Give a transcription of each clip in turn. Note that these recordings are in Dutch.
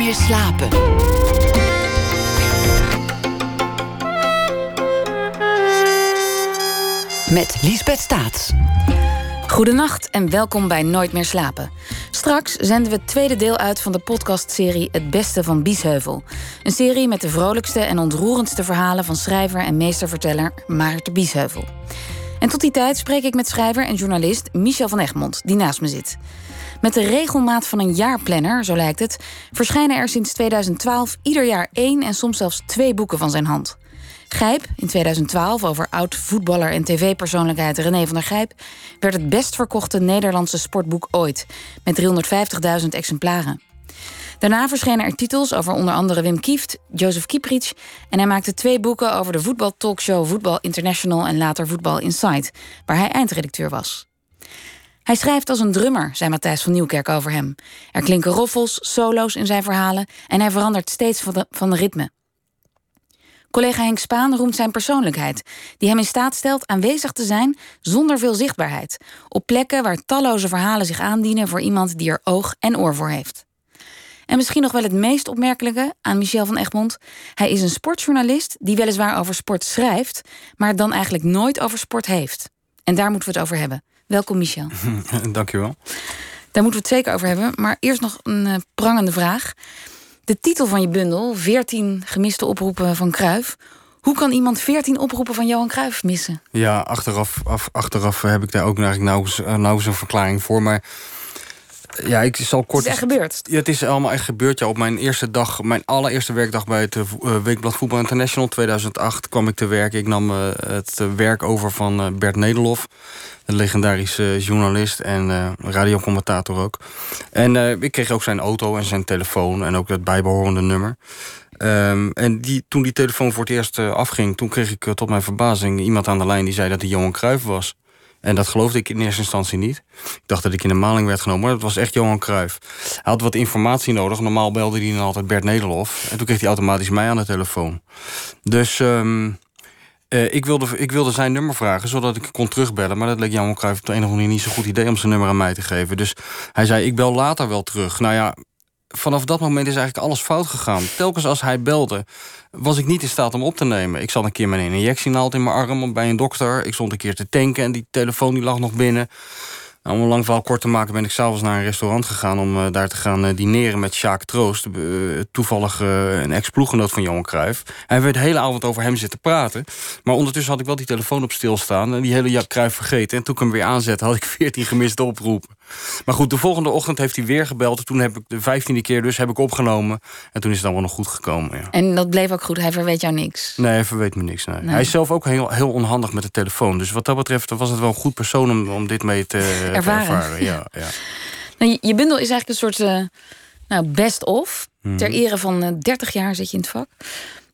meer slapen. Met Liesbeth Staats. Goedenacht en welkom bij Nooit meer slapen. Straks zenden we het tweede deel uit van de podcastserie Het Beste van Biesheuvel. Een serie met de vrolijkste en ontroerendste verhalen van schrijver en meesterverteller Maarten Biesheuvel. En tot die tijd spreek ik met schrijver en journalist Michel van Egmond, die naast me zit. Met de regelmaat van een jaarplanner, zo lijkt het, verschijnen er sinds 2012 ieder jaar één en soms zelfs twee boeken van zijn hand. Gijp, in 2012 over oud-voetballer en tv-persoonlijkheid René van der Gijp, werd het best verkochte Nederlandse sportboek ooit, met 350.000 exemplaren. Daarna verschenen er titels over onder andere Wim Kieft, Jozef Kieprits... en hij maakte twee boeken over de voetbaltalkshow Voetbal International... en later Voetbal Insight, waar hij eindredacteur was. Hij schrijft als een drummer, zei Matthijs van Nieuwkerk over hem. Er klinken roffels, solo's in zijn verhalen... en hij verandert steeds van de, van de ritme. Collega Henk Spaan roemt zijn persoonlijkheid, die hem in staat stelt aanwezig te zijn zonder veel zichtbaarheid, op plekken waar talloze verhalen zich aandienen voor iemand die er oog en oor voor heeft. En misschien nog wel het meest opmerkelijke aan Michel van Egmond. Hij is een sportjournalist die weliswaar over sport schrijft, maar dan eigenlijk nooit over sport heeft. En daar moeten we het over hebben. Welkom, Michel. Dankjewel. Daar moeten we het zeker over hebben. Maar eerst nog een uh, prangende vraag. De titel van je bundel, 14 gemiste oproepen van Kruif. Hoe kan iemand 14 oproepen van Johan Cruijff missen? Ja, achteraf, af, achteraf heb ik daar ook eigenlijk nauwelijks, nauwelijks een verklaring voor. Maar ja, ik zal kort. Het is echt gebeurd. Ja, het is allemaal echt gebeurd. Ja, op mijn eerste dag, mijn allereerste werkdag bij het uh, Weekblad Voetbal International 2008 kwam ik te werken. Ik nam uh, het werk over van Bert Nederlof, een legendarische journalist en radiocommentator ook. En ik kreeg ook zijn auto en zijn telefoon en ook het bijbehorende nummer. Um, en die, toen die telefoon voor het eerst afging, toen kreeg ik tot mijn verbazing iemand aan de lijn die zei dat hij Johan Cruijff was. En dat geloofde ik in eerste instantie niet. Ik dacht dat ik in de maling werd genomen, maar dat was echt Johan Cruijff. Hij had wat informatie nodig. Normaal belde hij dan altijd Bert Nederlof. En toen kreeg hij automatisch mij aan de telefoon. Dus um, uh, ik, wilde, ik wilde zijn nummer vragen, zodat ik kon terugbellen. Maar dat leek Johan Cruijff op de een of andere manier niet zo goed idee... om zijn nummer aan mij te geven. Dus hij zei, ik bel later wel terug. Nou ja, vanaf dat moment is eigenlijk alles fout gegaan. Telkens als hij belde, was ik niet in staat om op te nemen. Ik zat een keer met een injectienaald in mijn arm bij een dokter. Ik stond een keer te tanken en die telefoon die lag nog binnen. Nou, om een lang verhaal kort te maken ben ik s'avonds naar een restaurant gegaan... om uh, daar te gaan uh, dineren met Sjaak Troost. Uh, toevallig een ex-ploeggenoot van Johan Cruijff. Hij werd de hele avond over hem zitten praten. Maar ondertussen had ik wel die telefoon op stilstaan... en die hele Jack Cruijff vergeten. En toen ik hem weer aanzette, had ik veertien gemiste oproepen. Maar goed, de volgende ochtend heeft hij weer gebeld. Toen heb ik de vijftiende keer dus heb ik opgenomen. En toen is het allemaal nog goed gekomen. Ja. En dat bleef ook goed? Hij verweet jou niks? Nee, hij verweet me niks. Nee. Nee. Hij is zelf ook heel, heel onhandig met de telefoon. Dus wat dat betreft was het wel een goed persoon om, om dit mee te ervaren. Te ervaren. Ja, ja. Nou, je bundel is eigenlijk een soort uh, nou, best-of. Hmm. Ter ere van uh, 30 jaar zit je in het vak.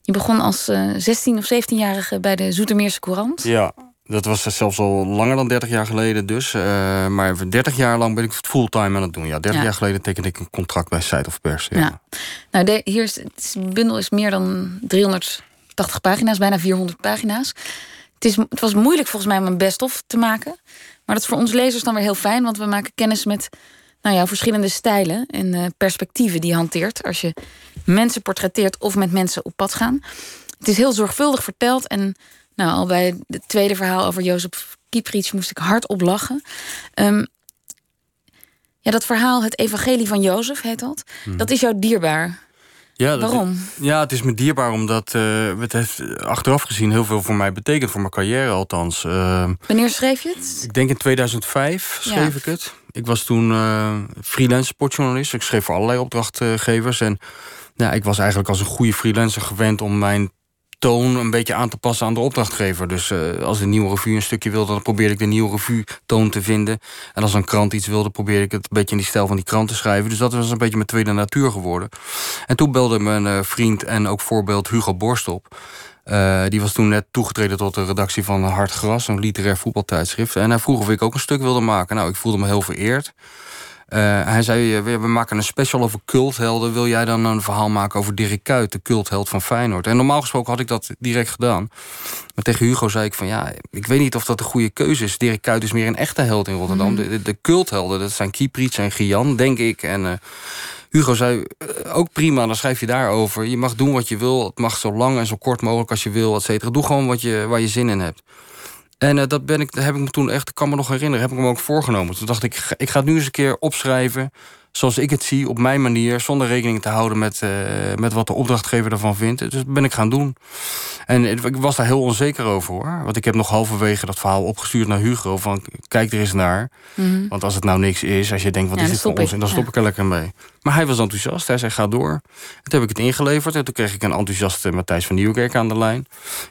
Je begon als uh, 16 of 17-jarige bij de Zoetermeerse Courant. Ja, dat was zelfs al langer dan 30 jaar geleden dus. Uh, maar 30 jaar lang ben ik fulltime aan het doen. Ja, 30 ja. jaar geleden tekende ik een contract bij Site of Pers. Ja. ja. Nou, de, hier is, het bundel is meer dan 380 pagina's, bijna 400 pagina's. Het, is, het was moeilijk volgens mij om een best-of te maken. Maar dat is voor ons lezers dan weer heel fijn, want we maken kennis met nou ja, verschillende stijlen en uh, perspectieven die je hanteert als je mensen portretteert of met mensen op pad gaan. Het is heel zorgvuldig verteld en nou, al bij het tweede verhaal over Jozef Kieprits moest ik hardop lachen. Um, ja, dat verhaal, het evangelie van Jozef heet dat. Hmm. Dat is jou dierbaar. Ja, Waarom? Het, ja, het is me dierbaar omdat uh, het heeft achteraf gezien heel veel voor mij betekend. Voor mijn carrière althans. Uh, Wanneer schreef je het? Ik denk in 2005 schreef ik het. Ik was toen uh, freelance sportjournalist. Ik schreef voor allerlei opdrachtgevers. En ja, ik was eigenlijk als een goede freelancer gewend om mijn toon een beetje aan te passen aan de opdrachtgever. Dus uh, als de nieuwe revue een stukje wilde, dan probeerde ik de nieuwe revue toon te vinden. En als een krant iets wilde, probeerde ik het een beetje in die stijl van die krant te schrijven. Dus dat was een beetje mijn tweede natuur geworden. En toen belde mijn uh, vriend en ook voorbeeld Hugo Borst op. Uh, die was toen net toegetreden tot de redactie van Hard Gras, een literair voetbaltijdschrift. En hij vroeg of ik ook een stuk wilde maken. Nou, ik voelde me heel vereerd. Uh, hij zei, we, we maken een special over culthelden. Wil jij dan een verhaal maken over Dirk Kuyt, de cultheld van Feyenoord? En normaal gesproken had ik dat direct gedaan. Maar tegen Hugo zei ik van, ja, ik weet niet of dat de goede keuze is. Dirk Kuyt is meer een echte held in Rotterdam. Mm. De, de, de, culthelden, dat zijn Kieprits en Gian, denk ik. En uh, Hugo zei, eh, ook prima, dan schrijf je daarover. Je mag doen wat je wil, het mag zo lang en zo kort mogelijk als je wil, et cetera. Doe gewoon wat je, waar je zin in hebt. En uh, dat ben ik, heb ik me toen echt, kan me nog herinneren, heb ik me ook voorgenomen. Toen dacht ik, ik ga het nu eens een keer opschrijven zoals ik het zie, op mijn manier, zonder rekening te houden met, uh, met wat de opdrachtgever ervan vindt. Dus ben ik gaan doen. En ik was daar heel onzeker over hoor. Want ik heb nog halverwege dat verhaal opgestuurd naar Hugo. Van kijk er eens naar. Mm -hmm. Want als het nou niks is, als je denkt wat ja, is dit voor ons, en dan stop ja. ik er lekker mee. Maar hij was enthousiast. Hij zei ga door. Toen heb ik het ingeleverd. En toen kreeg ik een enthousiaste Matthijs van Nieuwkerk aan de lijn.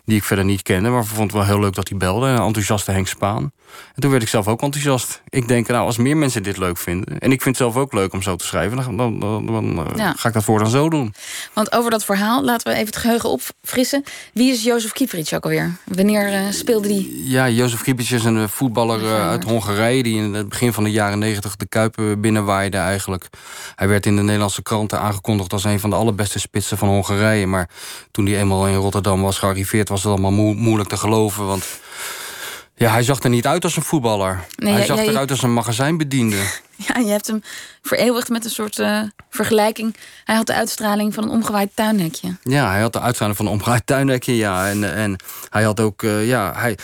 Die ik verder niet kende. Maar vond het wel heel leuk dat hij belde. Een enthousiaste Henk Spaan. En toen werd ik zelf ook enthousiast. Ik denk, nou, als meer mensen dit leuk vinden... en ik vind het zelf ook leuk om zo te schrijven... dan, dan, dan, dan ja. ga ik dat voor dan zo doen. Want over dat verhaal, laten we even het geheugen opfrissen. Wie is Jozef Kieprits ook alweer? Wanneer uh, speelde die? Ja, Jozef Kieprits is een voetballer uh, uit Hongarije... die in het begin van de jaren negentig de Kuipen binnenwaaide eigenlijk. Hij werd in de Nederlandse kranten aangekondigd... als een van de allerbeste spitsen van Hongarije. Maar toen hij eenmaal in Rotterdam was gearriveerd... was het allemaal mo moeilijk te geloven, want... Ja, hij zag er niet uit als een voetballer. Nee, hij zag ja, eruit als een magazijnbediende. Ja, je hebt hem vereeuwigd met een soort uh, vergelijking. Hij had de uitstraling van een omgewaaid tuinhekje. Ja, hij had de uitstraling van een omgewaaid tuinhekje, ja. En, en hij had ook, uh, ja, hij,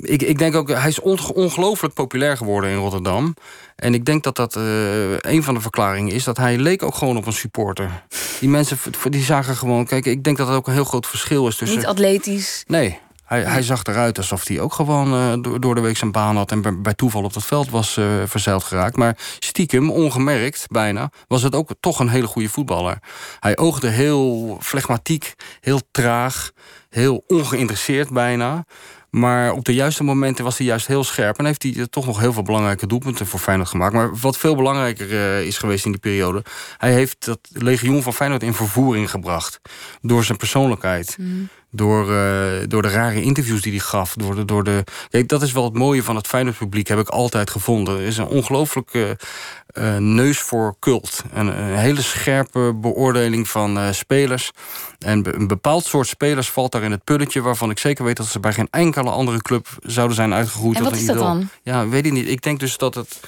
ik, ik denk ook, hij is ongelooflijk populair geworden in Rotterdam. En ik denk dat dat uh, een van de verklaringen is... dat hij leek ook gewoon op een supporter. Die mensen die zagen gewoon... Kijk, ik denk dat dat ook een heel groot verschil is tussen... Niet atletisch. Nee, hij, hij, zag eruit alsof hij ook gewoon uh, door, door, de week zijn baan had... en bij, bij toeval op dat veld was uh, verzeild geraakt. Maar stiekem, ongemerkt bijna, was het ook toch een hele goede voetballer. Hij oogde heel flegmatiek, heel traag, heel ongeïnteresseerd bijna. Maar op de juiste momenten was hij juist heel scherp. En heeft hij toch nog heel veel belangrijke doelpunten voor Feyenoord gemaakt. Maar wat veel belangrijker uh, is geweest in die periode... hij heeft dat legioen van Feyenoord in vervoering gebracht. Door zijn persoonlijkheid. Mm. Door, uh, door de rare interviews die hij gaf. Door de, door de... Kijk, dat is wel het mooie van het Feyenoord publiek, heb ik altijd gevonden. Er is een ongelooflijke uh, neus voor cult. Een, een, hele scherpe beoordeling van uh, spelers. En een bepaald soort spelers valt daar in het pulletje... waarvan ik zeker weet dat ze bij geen enkele andere club zouden zijn uitgegroeid. En wat is dat dan? Ja, weet ik niet. Ik denk dus dat het...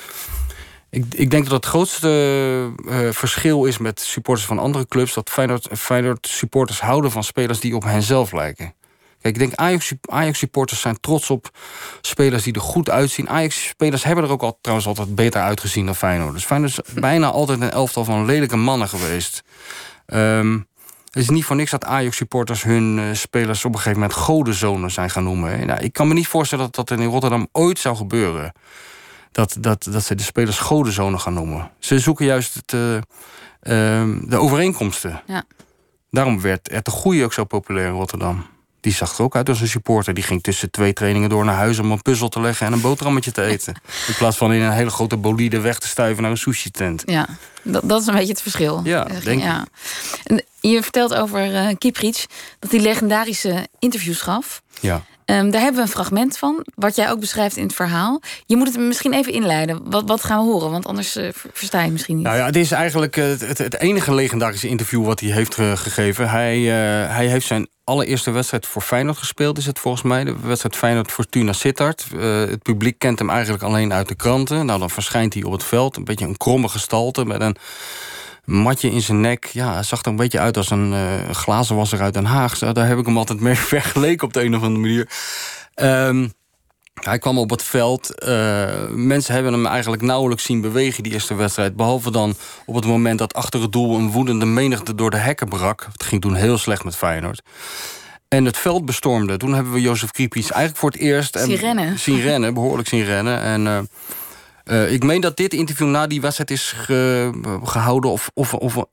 Ik, ik, denk dat het grootste uh, verschil is met supporters van andere clubs... dat Feyenoord, Feyenoord supporters houden van spelers die op henzelf lijken. Kijk, ik denk Ajax, Ajax supporters zijn trots op spelers die er goed uitzien. Ajax spelers hebben er ook al, trouwens altijd beter uitgezien dan Feyenoord. Dus Feyenoord is bijna altijd een elftal van lelijke mannen geweest. Um, het is niet voor niks dat Ajax-supporters hun uh, spelers op een gegeven moment godenzonen zijn gaan noemen. Nou, ik kan me niet voorstellen dat dat in Rotterdam ooit zou gebeuren dat, dat, dat ze de spelers godenzonen gaan noemen. Ze zoeken juist het, uh, uh, de overeenkomsten. Ja. Daarom werd het de Goeie ook zo populair in Rotterdam. Die zag er ook uit als een supporter. Die ging tussen twee trainingen door naar huis om een puzzel te leggen en een boterhammetje te eten. In plaats van in een hele grote bolide weg te stuiven naar een sushi-tent. Ja, dat, dat is een beetje het verschil. Ja, denk ja. En je vertelt over uh, Kieprits dat hij legendarische interviews gaf. Ja. Um, daar hebben we een fragment van, wat jij ook beschrijft in het verhaal. Je moet het misschien even inleiden. Wat, wat gaan we horen? Want anders uh, versta je het misschien niet. Nou ja, het is eigenlijk uh, het, het, enige legendarische interview wat hij heeft uh, gegeven. Hij, hij heeft zijn allereerste wedstrijd voor Feyenoord gespeeld, is het volgens mij. De wedstrijd Feyenoord-Fortuna Sittard. het publiek kent hem eigenlijk alleen uit de kranten. Nou, dan verschijnt hij op het veld. Een beetje een kromme gestalte met een matje in zijn nek. Ja, zag er een beetje uit als een uh, glazenwasser uit Den Haag. Daar heb ik hem altijd mee vergeleken op de een of andere manier. Um, hij kwam op het veld. Uh, mensen hebben hem eigenlijk nauwelijks zien bewegen die eerste wedstrijd. Behalve dan op het moment dat achter het doel een woedende menigte door de hekken brak. Het ging toen heel slecht met Feyenoord. En het veld bestormde. Toen hebben we Jozef Kriepies eigenlijk voor het eerst... Zien rennen. Zien rennen, behoorlijk zien rennen. En... Uh, uh, ik meen dat dit interview na die wedstrijd is ge, gehouden... of, of, of,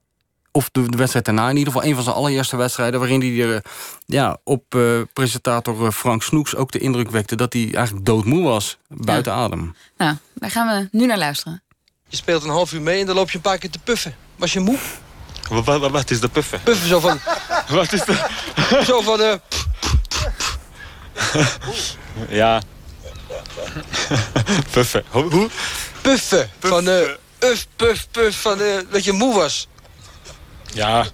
of de, wedstrijd daarna, in ieder geval een van zijn allereerste wedstrijden... waarin hij er, ja, op uh, presentator Frank Snoeks ook de indruk wekte... dat hij eigenlijk doodmoe was, buiten ja. adem. Nou, daar gaan we nu naar luisteren. Je speelt een half uur mee en dan loop je een paar keer te puffen. Was je moe? Wat, wat, wat is de puffen? Puffen zo van... wat is de... zo van... Uh... ja, Puffen. Hoe? Puffen. Van uh, uf, puff, puff. Van uh, dat je moe was. Ja.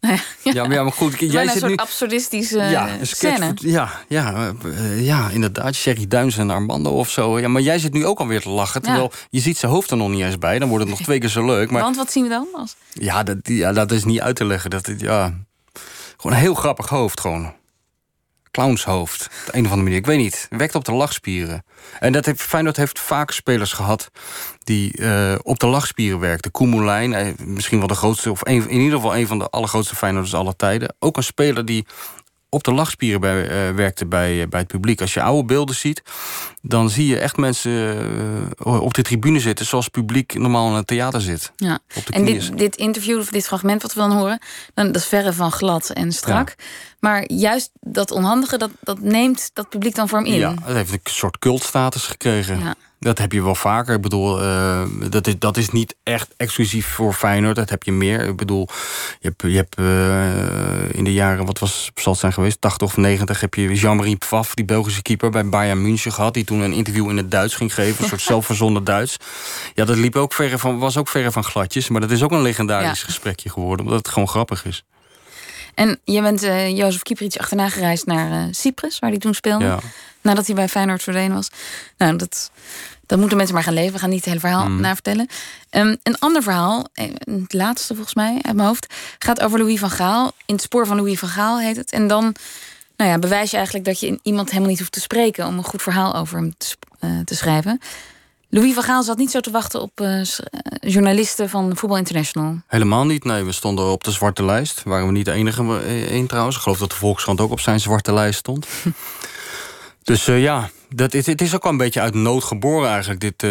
Nou ja, maar, ja, maar goed, jij een zit soort nu... absurdistische ja, eh, een scène. Ja, ja, eh, ja, inderdaad. Sherry Duins en Armando of zo. Ja, maar jij zit nu ook alweer te lachen. Terwijl je ziet zijn hoofd er nog niet eens bij. Dan wordt het nog twee keer zo leuk. Maar Want wat zien we dan? Als... ja, dat, ja, dat is niet uit te leggen. Dat, ja, gewoon een heel grappig hoofd. Gewoon. Clownshoofd. Op een of andere manier. Ik weet niet. Wekt op de lachspieren. En dat heeft, Feyenoord heeft vaak spelers gehad die eh, op de lachspieren werkten. Koemelijn, misschien wel de grootste, of in ieder geval een van de allergrootste Feyenoorders aller tijden. Ook een speler die op de lachspieren bij, eh, werkte bij, eh, bij het publiek. Als je oude beelden ziet, dan zie je echt mensen eh, op de tribune zitten... zoals het publiek normaal in een theater zit. Ja. Op de En dit, dit interview, of dit fragment wat we dan horen, dan, dat is verre van glad en strak. Maar juist dat onhandige, dat, dat neemt dat publiek dan voor hem in. Ja, het heeft een soort cultstatus gekregen. Ja. Dat heb je wel vaker. Ik bedoel, eh, dat, is, dat is niet echt exclusief voor Feyenoord. Dat heb je meer. Ik bedoel, je hebt, je hebt eh, in de jaren, wat was, zal het zijn geweest, 80 of 90, heb je Jean-Marie Pfaff, die Belgische keeper, bij Bayern München gehad. Die toen een interview in het Duits ging geven. Een soort zelfverzonnen Duits. Ja, dat liep ook verre van, was ook verre van gladjes. Maar dat is ook een legendarisch Ja. gesprekje geworden. Omdat het gewoon grappig is. En je bent eh Jozef Kieprits achterna gereisd naar eh, Cyprus, waar hij toen speelde. Ja. Nadat hij bij Feyenoord verdwenen was. Nou, dat, dat moeten mensen maar gaan leven. We gaan niet het hele verhaal Mm. navertellen. Ehm, een ander verhaal, eh, het laatste volgens mij uit mijn hoofd, gaat over Louis van Gaal. In het spoor van Louis van Gaal heet het. En dan nou ja, bewijs je eigenlijk dat je in iemand helemaal niet hoeft te spreken om een goed verhaal over hem te, eh, te schrijven. Louis van Gaal zat niet zo te wachten op eh, eh, journalisten van Voetbal International. Helemaal niet. Nee, we stonden op de zwarte lijst. Waren we niet de enige één trouwens. Ik geloof dat de Volkskrant ook op zijn zwarte lijst stond. dus ja, dat, het, het is ook wel een beetje uit nood geboren eigenlijk. Dit, eh,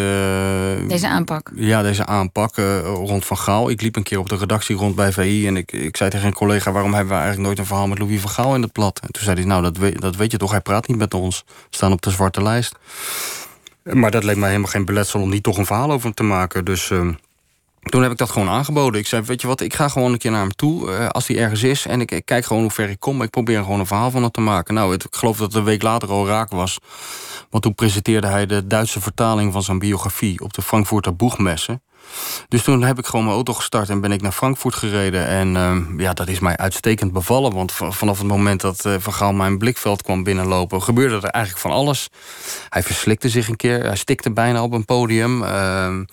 Deze aanpak. Ja, deze aanpak eh, rond Van Gaal. Ik liep een keer op de redactie rond bij VI... en ik, ik zei tegen een collega... waarom hebben we eigenlijk nooit een verhaal met Louis van Gaal in het blad? En toen zei hij, nou, dat weet, dat weet je toch, hij praat niet met ons. We staan op de zwarte lijst. Maar dat leek mij helemaal geen beletsel om niet toch een verhaal over hem te maken. Dus eh, toen heb ik dat gewoon aangeboden. Ik zei, weet je wat, ik ga gewoon een keer naar hem toe eh, als hij ergens is. En ik, ik kijk gewoon hoe ver ik kom. Ik probeer gewoon een verhaal van hem te maken. Nou, het- ik geloof dat het een week later al raak was. Want toen presenteerde hij de Duitse vertaling van zijn biografie... op de Frankfurter Boegmessen. Dus toen heb ik gewoon mijn auto gestart en ben ik naar Frankfurt gereden. En ehm, ja, dat is mij uitstekend bevallen. Want vanaf het moment dat eh, Van Gaal mijn blikveld kwam binnenlopen... gebeurde er eigenlijk van alles. Hij verslikte zich een keer. Hij stikte bijna op een podium. Ehm,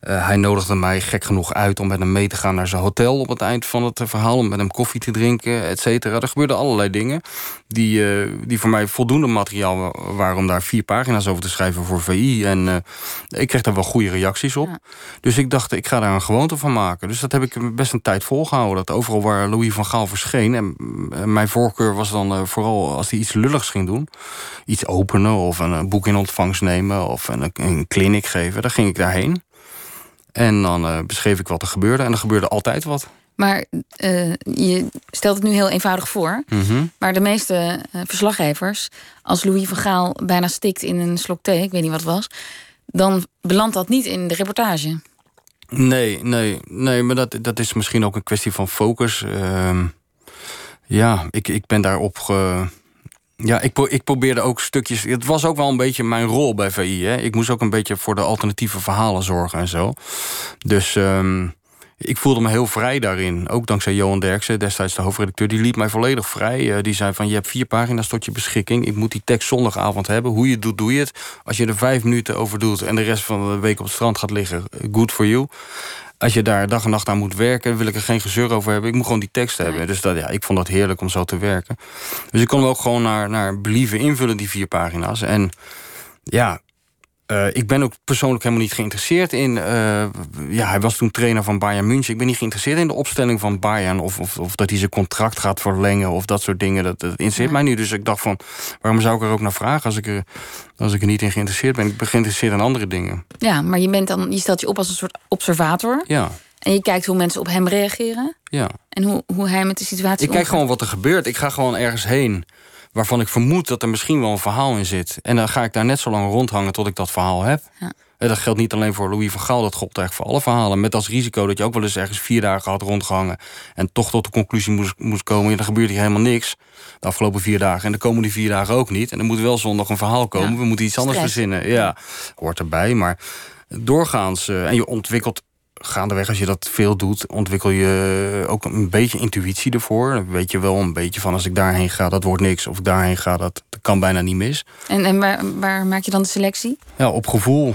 eh, hij nodigde mij gek genoeg uit om met hem mee te gaan naar zijn hotel... op het eind van het verhaal, om met hem koffie te drinken, et cetera. Er gebeurden allerlei dingen die, eh, die voor mij voldoende materiaal wa- waren... om daar vier pagina's over te schrijven voor VI. En eh, ik kreeg daar wel goede reacties op. Ja. Dus ik dacht, ik ga daar een gewoonte van maken. Dus dat heb ik best een tijd volgehouden. Dat overal waar Louis van Gaal verscheen... en mijn voorkeur was dan eh, vooral als hij iets lulligs ging doen... iets openen of een, boek in ontvangst nemen... of een, een clinic geven, dan ging ik daarheen. En dan beschreef ik wat er gebeurde. En er gebeurde altijd wat. Maar eh, je stelt het nu heel eenvoudig voor. Mhm. Maar de meeste eh, verslaggevers, als Louis van Gaal bijna stikt in een slok thee, ik weet niet wat het was, dan belandt dat niet in de reportage. Nee, nee, nee, maar dat, dat is misschien ook een kwestie van focus. Ehm, ja, ik, ik ben daarop. Ge... Ja, ik, pro- ik probeerde ook stukjes. Het was ook wel een beetje mijn rol bij VI. Hè? Ik moest ook een beetje voor de alternatieve verhalen zorgen en zo. Dus ehm, ik voelde me heel vrij daarin. Ook dankzij Johan Derksen, destijds de hoofdredacteur. Die liet mij volledig vrij. Eh, die zei van, je hebt vier pagina's tot je beschikking. Ik moet die tekst zondagavond hebben. Hoe je het doet, doe je het. Als je er vijf minuten over doet... en de rest van de week op het strand gaat liggen, eh, good for you. Als je daar dag en nacht aan moet werken... wil ik er geen gezeur over hebben. Ik moet gewoon die tekst hebben. Dus dat, ja, ik vond dat heerlijk om zo te werken. Dus ik kon hem ook gewoon naar, naar believen invullen, die vier pagina's. En ja... eh, ik ben ook persoonlijk helemaal niet geïnteresseerd in... eh, ja, hij was toen trainer van Bayern München. Ik ben niet geïnteresseerd in de opstelling van Bayern... of, of, of dat hij zijn contract gaat verlengen of dat soort dingen. Dat, dat interesseert mij niet. Dus ik dacht van, waarom zou ik er ook naar vragen... als ik er, als ik er niet in geïnteresseerd ben? Ik ben geïnteresseerd in andere dingen. Ja, maar je, bent dan, je stelt je op als een soort observator. Ja, En je kijkt hoe mensen op hem reageren. ja. En hoe, hoe hij met de situatie Ik kijk gewoon wat er gebeurt. Ik ga gewoon ergens heen waarvan ik vermoed dat er misschien wel een verhaal in zit. En dan ga ik daar net zo lang rondhangen tot ik dat verhaal heb. Ja. En dat geldt niet alleen voor Louis van Gaal, dat geldt eigenlijk voor alle verhalen. Met als risico dat je ook wel eens ergens vier dagen had rondgehangen... en toch tot de conclusie moest, moest komen... en dan gebeurt hier helemaal niks de afgelopen vier dagen. En de komende vier dagen ook niet. En er moet wel zondag een verhaal komen. Ja. We moeten iets anders Stress. verzinnen. Ja, hoort erbij. Maar doorgaans... eh, en je ontwikkelt gaandeweg, als je dat veel doet, ontwikkel je ook een beetje intuïtie ervoor. Dan weet je wel een beetje van als ik daarheen ga, dat wordt niks. Of ik daarheen ga, dat, dat kan bijna niet mis. En, en waar, waar maak je dan de selectie? Ja, op gevoel.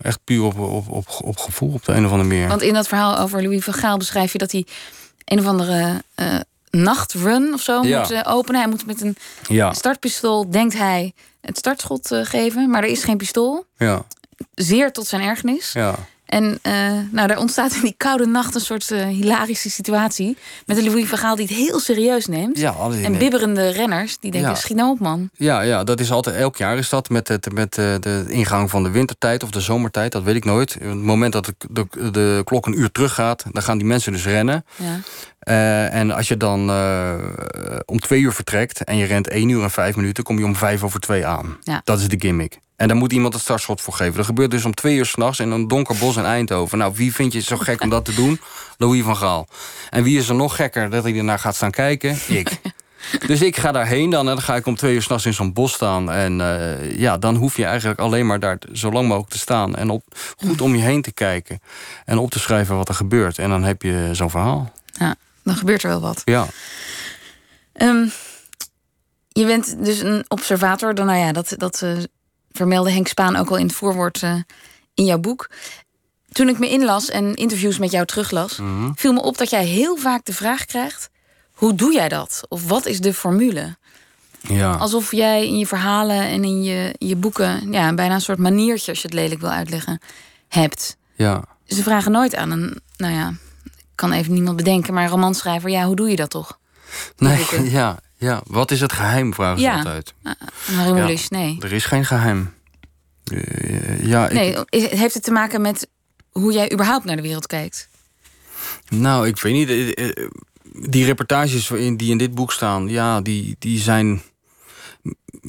Echt puur op, op, op, op gevoel, op de een of andere manier. Want in dat verhaal over Louis van Gaal beschrijf je dat hij een of andere uh, nachtrun of zo Ja. moet eh, openen. Hij moet met een Ja, startpistool, denkt hij, het startschot eh, geven. Maar er is geen pistool. ja, Zeer tot zijn ergernis. ja. En eh, nou, daar ontstaat in die koude nacht een soort eh, hilarische situatie. Met een Louis van Gaal die het heel serieus neemt. Ja, En bibberende renners die denken, Ja. schiet nou op man. Ja, ja, dat is altijd, elk jaar is dat met, het, met eh, de ingang van de wintertijd of de zomertijd, dat weet ik nooit. Op het moment dat de, de, de klok een uur teruggaat, dan gaan die mensen dus rennen. Ja. En als je dan om twee uur vertrekt en je rent één uur en vijf minuten, kom je om vijf over twee aan. Ja. Dat is de gimmick. En daar moet iemand het startschot voor geven. Dat gebeurt dus om twee uur s'nachts in een donker bos in Eindhoven. Nou, wie vind je zo gek om dat te doen? Louis van Gaal. En wie is er nog gekker dat hij ernaar gaat staan kijken? Ik. Dus ik ga daarheen dan en dan ga ik om twee uur s'nachts in zo'n bos staan. En eh, ja, dan hoef je eigenlijk alleen maar daar zo lang mogelijk te staan. En op, goed om je heen te kijken. En op te schrijven wat er gebeurt. En dan heb je zo'n verhaal. ja, dan gebeurt er wel wat. Ja. Ehm, je bent dus een observator. Dan, nou ja, dat, dat eh, vermeldde Henk Spaan ook al in het voorwoord eh, in jouw boek. Toen ik me inlas en interviews met jou teruglas, Mhm. viel me op dat jij heel vaak de vraag krijgt: hoe doe jij dat? Of wat is de formule? Ja. Alsof jij in je verhalen en in je, je boeken ja, bijna een soort maniertje, als je het lelijk wil uitleggen, hebt. ja. Ze vragen nooit aan een, nou ja, ik kan even niemand bedenken, maar een romanschrijver, ja, hoe doe je dat toch? Nee, ja, ja. Wat is het geheim, vragen ze Ja. altijd. Ja. Moulish, nee. Er is geen geheim. Eh, ja, ik, Nee, is- heeft het te maken met hoe jij überhaupt naar de wereld kijkt? Nou, ik weet niet. eh, eh, Die reportages die in dit boek staan, ja, die, die zijn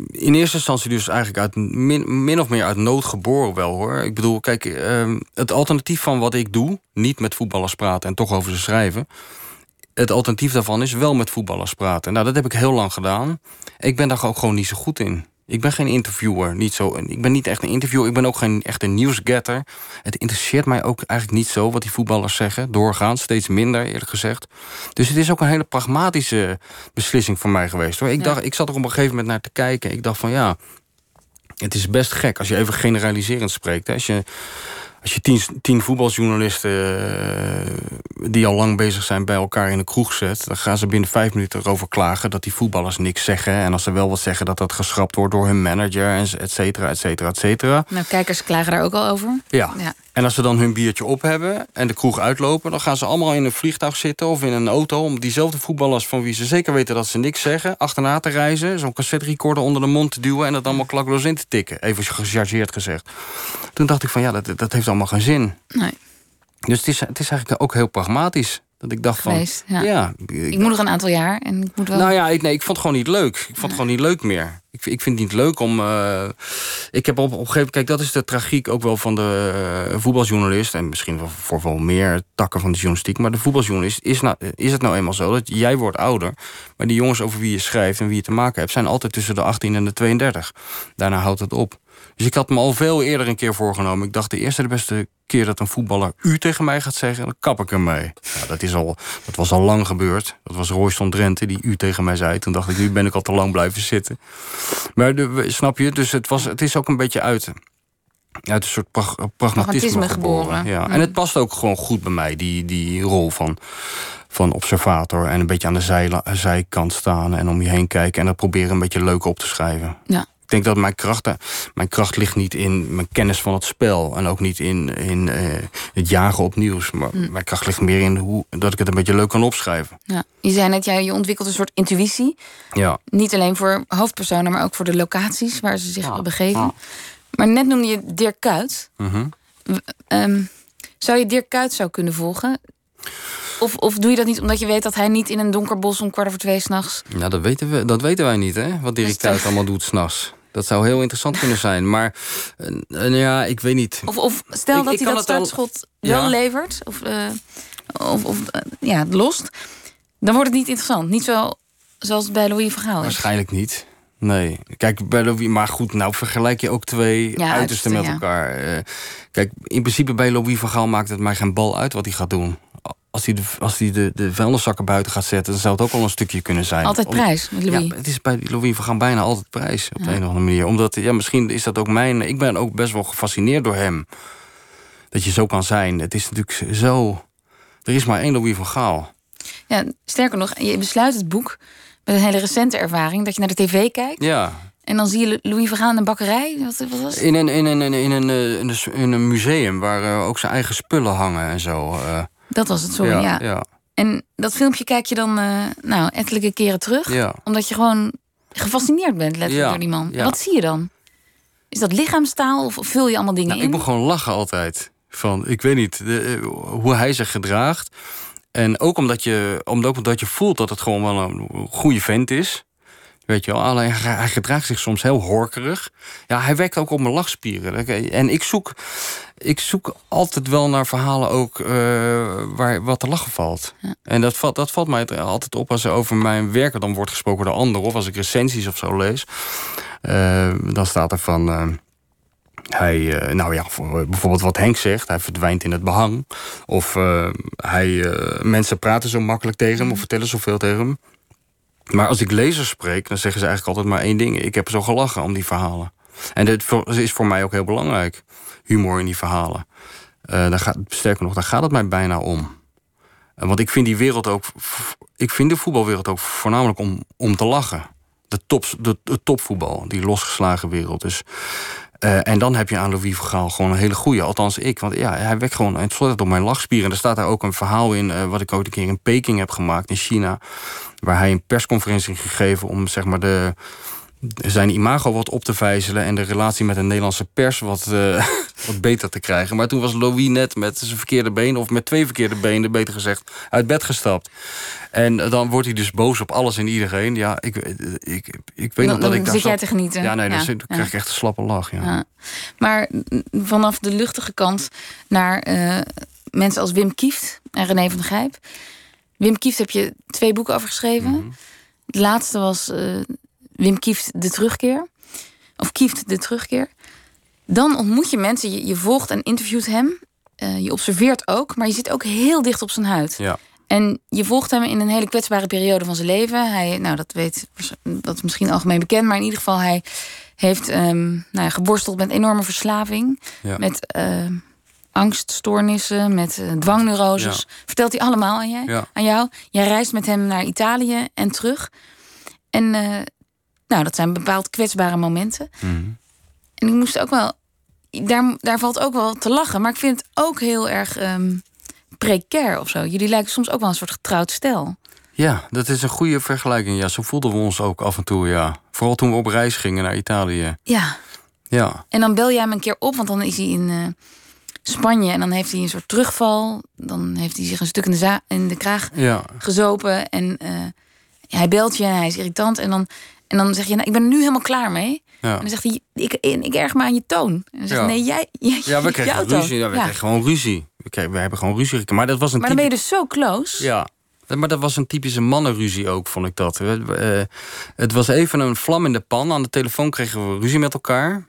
in eerste instantie dus eigenlijk uit min, min of meer uit nood geboren wel hoor. Ik bedoel, kijk, eh, het alternatief van wat ik doe, niet met voetballers praten en toch over ze schrijven. Het alternatief daarvan is wel met voetballers praten. Nou, dat heb ik heel lang gedaan. Ik ben daar ook gewoon niet zo goed in. Ik ben geen interviewer. Niet zo, ik ben niet echt een interviewer. Ik ben ook geen echt een nieuwsgetter. Het interesseert mij ook eigenlijk niet zo wat die voetballers zeggen. Doorgaans, steeds minder eerlijk gezegd. Dus het is ook een hele pragmatische beslissing voor mij geweest. Hoor. Ik, Ja. dacht, ik zat er op een gegeven moment naar te kijken. Ik dacht van ja, het is best gek als je even generaliserend spreekt. Hè. Als je, als je tien, tien voetbaljournalisten eh, die al lang bezig zijn bij elkaar in een kroeg zet, dan gaan ze binnen vijf minuten erover klagen dat die voetballers niks zeggen. En als ze wel wat zeggen, dat dat geschrapt wordt door hun manager, et cetera, et cetera, et cetera. Nou, kijkers klagen daar ook al over. Ja. Ja. En als ze dan hun biertje op hebben en de kroeg uitlopen, dan gaan ze allemaal in een vliegtuig zitten of in een auto om diezelfde voetballers van wie ze zeker weten dat ze niks zeggen, achterna te reizen, zo'n cassette recorder onder de mond te duwen en dat allemaal klakloos in te tikken. Even gechargeerd gezegd. Toen dacht ik van ja, dat, dat heeft allemaal geen zin. Nee, Dus het is, het is eigenlijk ook heel pragmatisch. Dat ik dacht van. Ja. Ja, Ik moet nog een aantal jaar en ik moet wel. nou ja, ik, nee, ik vond het gewoon niet leuk. Ik vond het gewoon niet leuk meer. Ik, ik vind het niet leuk om. eh, ik heb op, op een gegeven moment. Kijk, dat is de tragiek ook wel van de eh, voetbaljournalist. En misschien wel voor wel meer takken van de journalistiek. Maar de voetbaljournalist is, nou, is het nou eenmaal zo dat jij wordt ouder. Maar die jongens over wie je schrijft en wie je te maken hebt. zijn altijd tussen de 18 en de 32. Daarna houdt het op. Dus ik had me al veel eerder een keer voorgenomen. Ik dacht, de eerste de beste keer dat een voetballer u tegen mij gaat zeggen, dan kap ik ermee. Ja, dat, is al, dat was al lang gebeurd. Dat was Royston Drenthe die u tegen mij zei. Toen dacht ik, nu ben ik al te lang blijven zitten. Maar de, snap je, dus het, was, het is ook een beetje uit, uit een soort prag- pragmatisme Pragmatisme geboren. geboren. Ja. Mm. En het past ook gewoon goed bij mij, die, die rol van, van observator. En een beetje aan de zij, zijkant staan en om je heen kijken. En dat proberen een beetje leuk op te schrijven. Ja. Ik denk dat mijn kracht, eh, mijn kracht ligt niet in mijn kennis van het spel. En ook niet in, in eh, het jagen op nieuws. Maar Mm. mijn kracht ligt meer in hoe, dat ik het een beetje leuk kan opschrijven. Ja. Je zei net, jij, je ontwikkelt een soort intuïtie. Ja. Niet alleen voor hoofdpersonen, maar ook voor de locaties waar ze zich Ja. begeven. Ja. Maar net noemde je Dirk Kuyt. Mhm. Ehm, zou je Dirk Kuyt zou kunnen volgen? Of, of doe je dat niet omdat je weet dat hij niet in een donker bos om kwart over twee s'nachts... Ja, dat weten, we, dat weten wij niet, hè? Wat Dirk Kuyt allemaal doet s'nachts. Dat zou heel interessant kunnen zijn. Maar eh, eh, ja, ik weet niet. Of, of stel Ik- dat ik hij dat al- startschot wel Ja. levert, of, eh, of, of eh, ja, lost, dan wordt het niet interessant. Niet zo, zoals het bij Louis van Gaal is. Waarschijnlijk niet. Nee. Kijk, bij Louis, maar goed, nou vergelijk je ook twee Ja, uitersten met uitersten, elkaar. Eh, kijk, in principe bij Louis van Gaal maakt het mij geen bal uit wat hij gaat doen. Als hij de, als de, de vuilniszakken buiten gaat zetten, dan zou het ook al een stukje kunnen zijn. Altijd prijs met Louis. Ja, het is bij Louis van Gaal bijna altijd prijs op de een of andere manier. Omdat, ja, misschien is dat ook mijn. Ik ben ook best wel gefascineerd door hem. Dat je zo kan zijn. Het is natuurlijk zo. Er is maar één Louis van Gaal. Ja, sterker nog, je besluit het boek met een hele recente ervaring dat je naar de tv kijkt Ja, en dan zie je Louis van Gaal in een bakkerij. Wat, wat was het? in een, in een, in een, in een, in een, museum waar eh, ook zijn eigen spullen hangen en zo. eh. Dat was het, sorry. Ja, En dat filmpje kijk je dan eh, nou, ettelijke keren terug, omdat je gewoon gefascineerd bent letterlijk door die man. Wat zie je dan? Is dat lichaamstaal of vul je allemaal dingen Nou, in? ik moet gewoon lachen altijd. Van, ik weet niet, de, eh, hoe hij zich gedraagt. En ook omdat je, omdat, omdat je voelt dat het gewoon wel een goede vent is. Weet je wel, alleen hij, gedraagt zich soms heel horkerig. Ja, hij werkt ook op mijn lachspieren. En ik zoek, ik zoek altijd wel naar verhalen ook eh, waar wat te lachen valt. En dat valt, dat valt mij altijd op als er over mijn werken dan wordt gesproken door anderen. Of als ik recensies of zo lees. Eh, dan staat er van... eh, hij, nou ja, voor, bijvoorbeeld wat Henk zegt, hij verdwijnt in het behang. Of hij, mensen praten zo makkelijk tegen hem of vertellen zoveel tegen hem. Maar als ik lezers spreek, dan zeggen ze eigenlijk altijd maar één ding. Ik heb zo gelachen om die verhalen. En voor- is voor mij ook heel belangrijk. Humor in die verhalen. Eh daar gaat, sterker nog, daar gaat het mij bijna om. Eh, want ik vind die wereld ook. Ik vind de voetbalwereld ook voornamelijk om, om te lachen. De, top, de, de topvoetbal, die losgeslagen wereld. Dus, eh, en dan heb je aan Louis van Gaal gewoon een hele goede. Althans, ik. Want ja, hij werkt gewoon uitsluitend op mijn lachspieren. En er staat daar ook een verhaal in. eh, wat ik ook een keer in Peking heb gemaakt in China. Waar hij een persconferentie gegeven om zeg maar de zijn imago wat op te vijzelen en de relatie met de Nederlandse pers wat, eh, wat beter te krijgen. Maar toen was Louis net met zijn verkeerde been, of met twee verkeerde benen, beter gezegd, uit bed gestapt. En dan wordt hij dus boos op alles en iedereen. Ja, ik, ik, ik weet dan nog dat dan ik daar zit jij te genieten. Ja, nee, dan Ja, zit- dan ja. krijg ik echt een slappe lach. Ja. Ja. Maar vanaf de luchtige kant naar eh, mensen als Wim Kieft en René van der Gijp. Wim Kieft heb je twee boeken over geschreven. Mhm. Het laatste was eh, Wim Kieft de terugkeer. Of Kieft de terugkeer. Dan ontmoet je mensen, je, je volgt en interviewt hem. Eh, je observeert ook, maar je zit ook heel dicht op zijn huid. Ja. En je volgt hem in een hele kwetsbare periode van zijn leven. Hij, nou, dat weet dat is misschien algemeen bekend, maar in ieder geval, hij heeft ehm, nou ja, geworsteld met enorme verslaving, Ja. met ehm, angststoornissen, met eh, dwangneuroses. Vertelt hij allemaal aan, jij, aan jou? Jij reist met hem naar Italië en terug. En eh, nou, dat zijn bepaald kwetsbare momenten. Mhm. En ik moest ook wel. Daar, daar valt ook wel te lachen. Maar ik vind het ook heel erg ehm precair of zo. Jullie lijken soms ook wel een soort getrouwd stel. Ja, dat is een goede vergelijking. Ja, zo voelden we ons ook af en toe, ja. Vooral toen we op reis gingen naar Italië. Ja. Ja, En dan bel jij hem een keer op, want dan is hij in eh, Spanje en dan heeft hij een soort terugval. Dan heeft hij zich een stuk in de, za- in de kraag ja, gezopen. En eh, hij belt je en hij is irritant. En dan, en dan zeg je, nou, ik ben er nu helemaal klaar mee. ja. En dan zegt hij, ik, ik erg me aan je toon. En dan zegt Ja. nee, jij, jij Ja, we kregen ruzie. Ja, we kregen gewoon ruzie. We, kregen, we hebben gewoon ruzie gekregen. Maar dat was een Maar dan ben je dus zo close. Ja, maar dat was een typische mannenruzie ook, vond ik dat. Eh, het was even een vlam in de pan. Aan de telefoon kregen we ruzie met elkaar.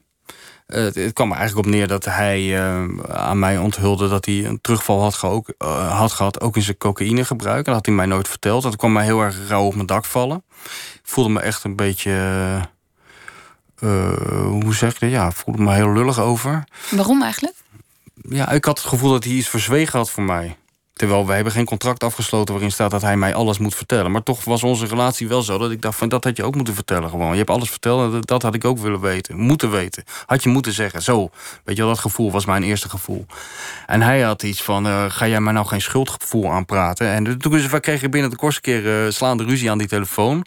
Eh, het, het kwam er eigenlijk op neer dat hij eh, aan mij onthulde... dat hij een terugval had, eh, had gehad, ook in zijn cocaïnegebruik. En dat had hij mij nooit verteld. Dat kwam mij heel erg rauw op mijn dak vallen. Ik voelde me echt een beetje... hoe zeg je dat? Ja, ik voelde me heel lullig over. Waarom eigenlijk? Ja, ik had het gevoel dat hij iets verzwegen had voor mij. Terwijl we hebben geen contract afgesloten waarin staat dat hij mij alles moet vertellen. Maar toch was onze relatie wel zo dat ik dacht van dat had je ook moeten vertellen gewoon. Je hebt alles verteld en dat- had ik ook willen weten. Moeten weten. Had je moeten zeggen. Zo. Weet je wel, dat gevoel was mijn eerste gevoel. En hij had iets van, eh, ga jij mij nou geen schuldgevoel aanpraten? En toen we kregen binnen de kortste keer eh, slaande ruzie aan die telefoon.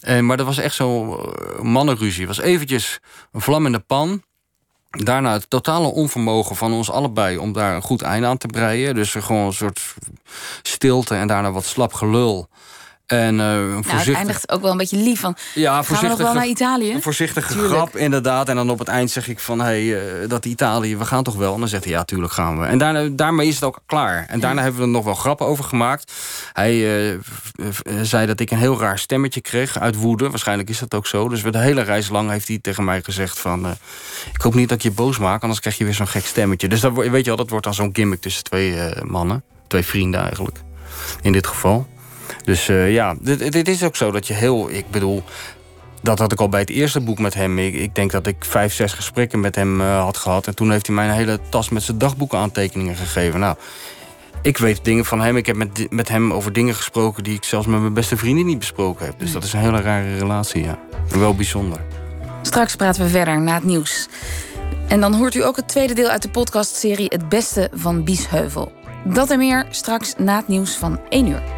En, maar dat was echt zo eh, mannenruzie. Het was eventjes een vlam in de pan. Daarna het totale onvermogen van ons allebei om daar een goed einde aan te breien. Dus gewoon een soort stilte en daarna wat slap gelul. En, uh, nou, het eindigt ook wel een beetje lief van. Ja, gaan we nog wel naar Italië? Een voorzichtige grap, inderdaad. En dan op het eind zeg ik van, hé, hey, uh, dat Italië, we gaan toch wel? En dan zegt hij, ja, tuurlijk gaan we. En daarna, daarmee is het ook klaar. En daarna hebben we er nog wel grappen over gemaakt. Hij uh, zei dat ik een heel raar stemmetje kreeg uit woede. Waarschijnlijk is dat ook zo. Dus de hele reis lang heeft hij tegen mij gezegd van... ik hoop niet dat ik je boos maak, anders krijg je weer zo'n gek stemmetje. Dus dat, weet je wel, dat wordt dan zo'n gimmick tussen twee mannen. Twee vrienden eigenlijk, in dit geval. Dus uh, ja, dit, dit, is ook zo dat je heel... Ik bedoel, dat had ik al bij het eerste boek met hem. Ik, denk dat ik vijf, zes gesprekken met hem uh, had gehad. En toen heeft hij mij een hele tas met zijn dagboekenaantekeningen gegeven. Nou, ik weet dingen van hem. Ik heb met, met hem over dingen gesproken... die ik zelfs met mijn beste vrienden niet besproken heb. Dus dat is een hele rare relatie, ja. Wel bijzonder. Straks praten we verder na het nieuws. En dan hoort u ook het tweede deel uit de podcastserie... Het Beste van Biesheuvel. Dat en meer straks na het nieuws van 1 uur.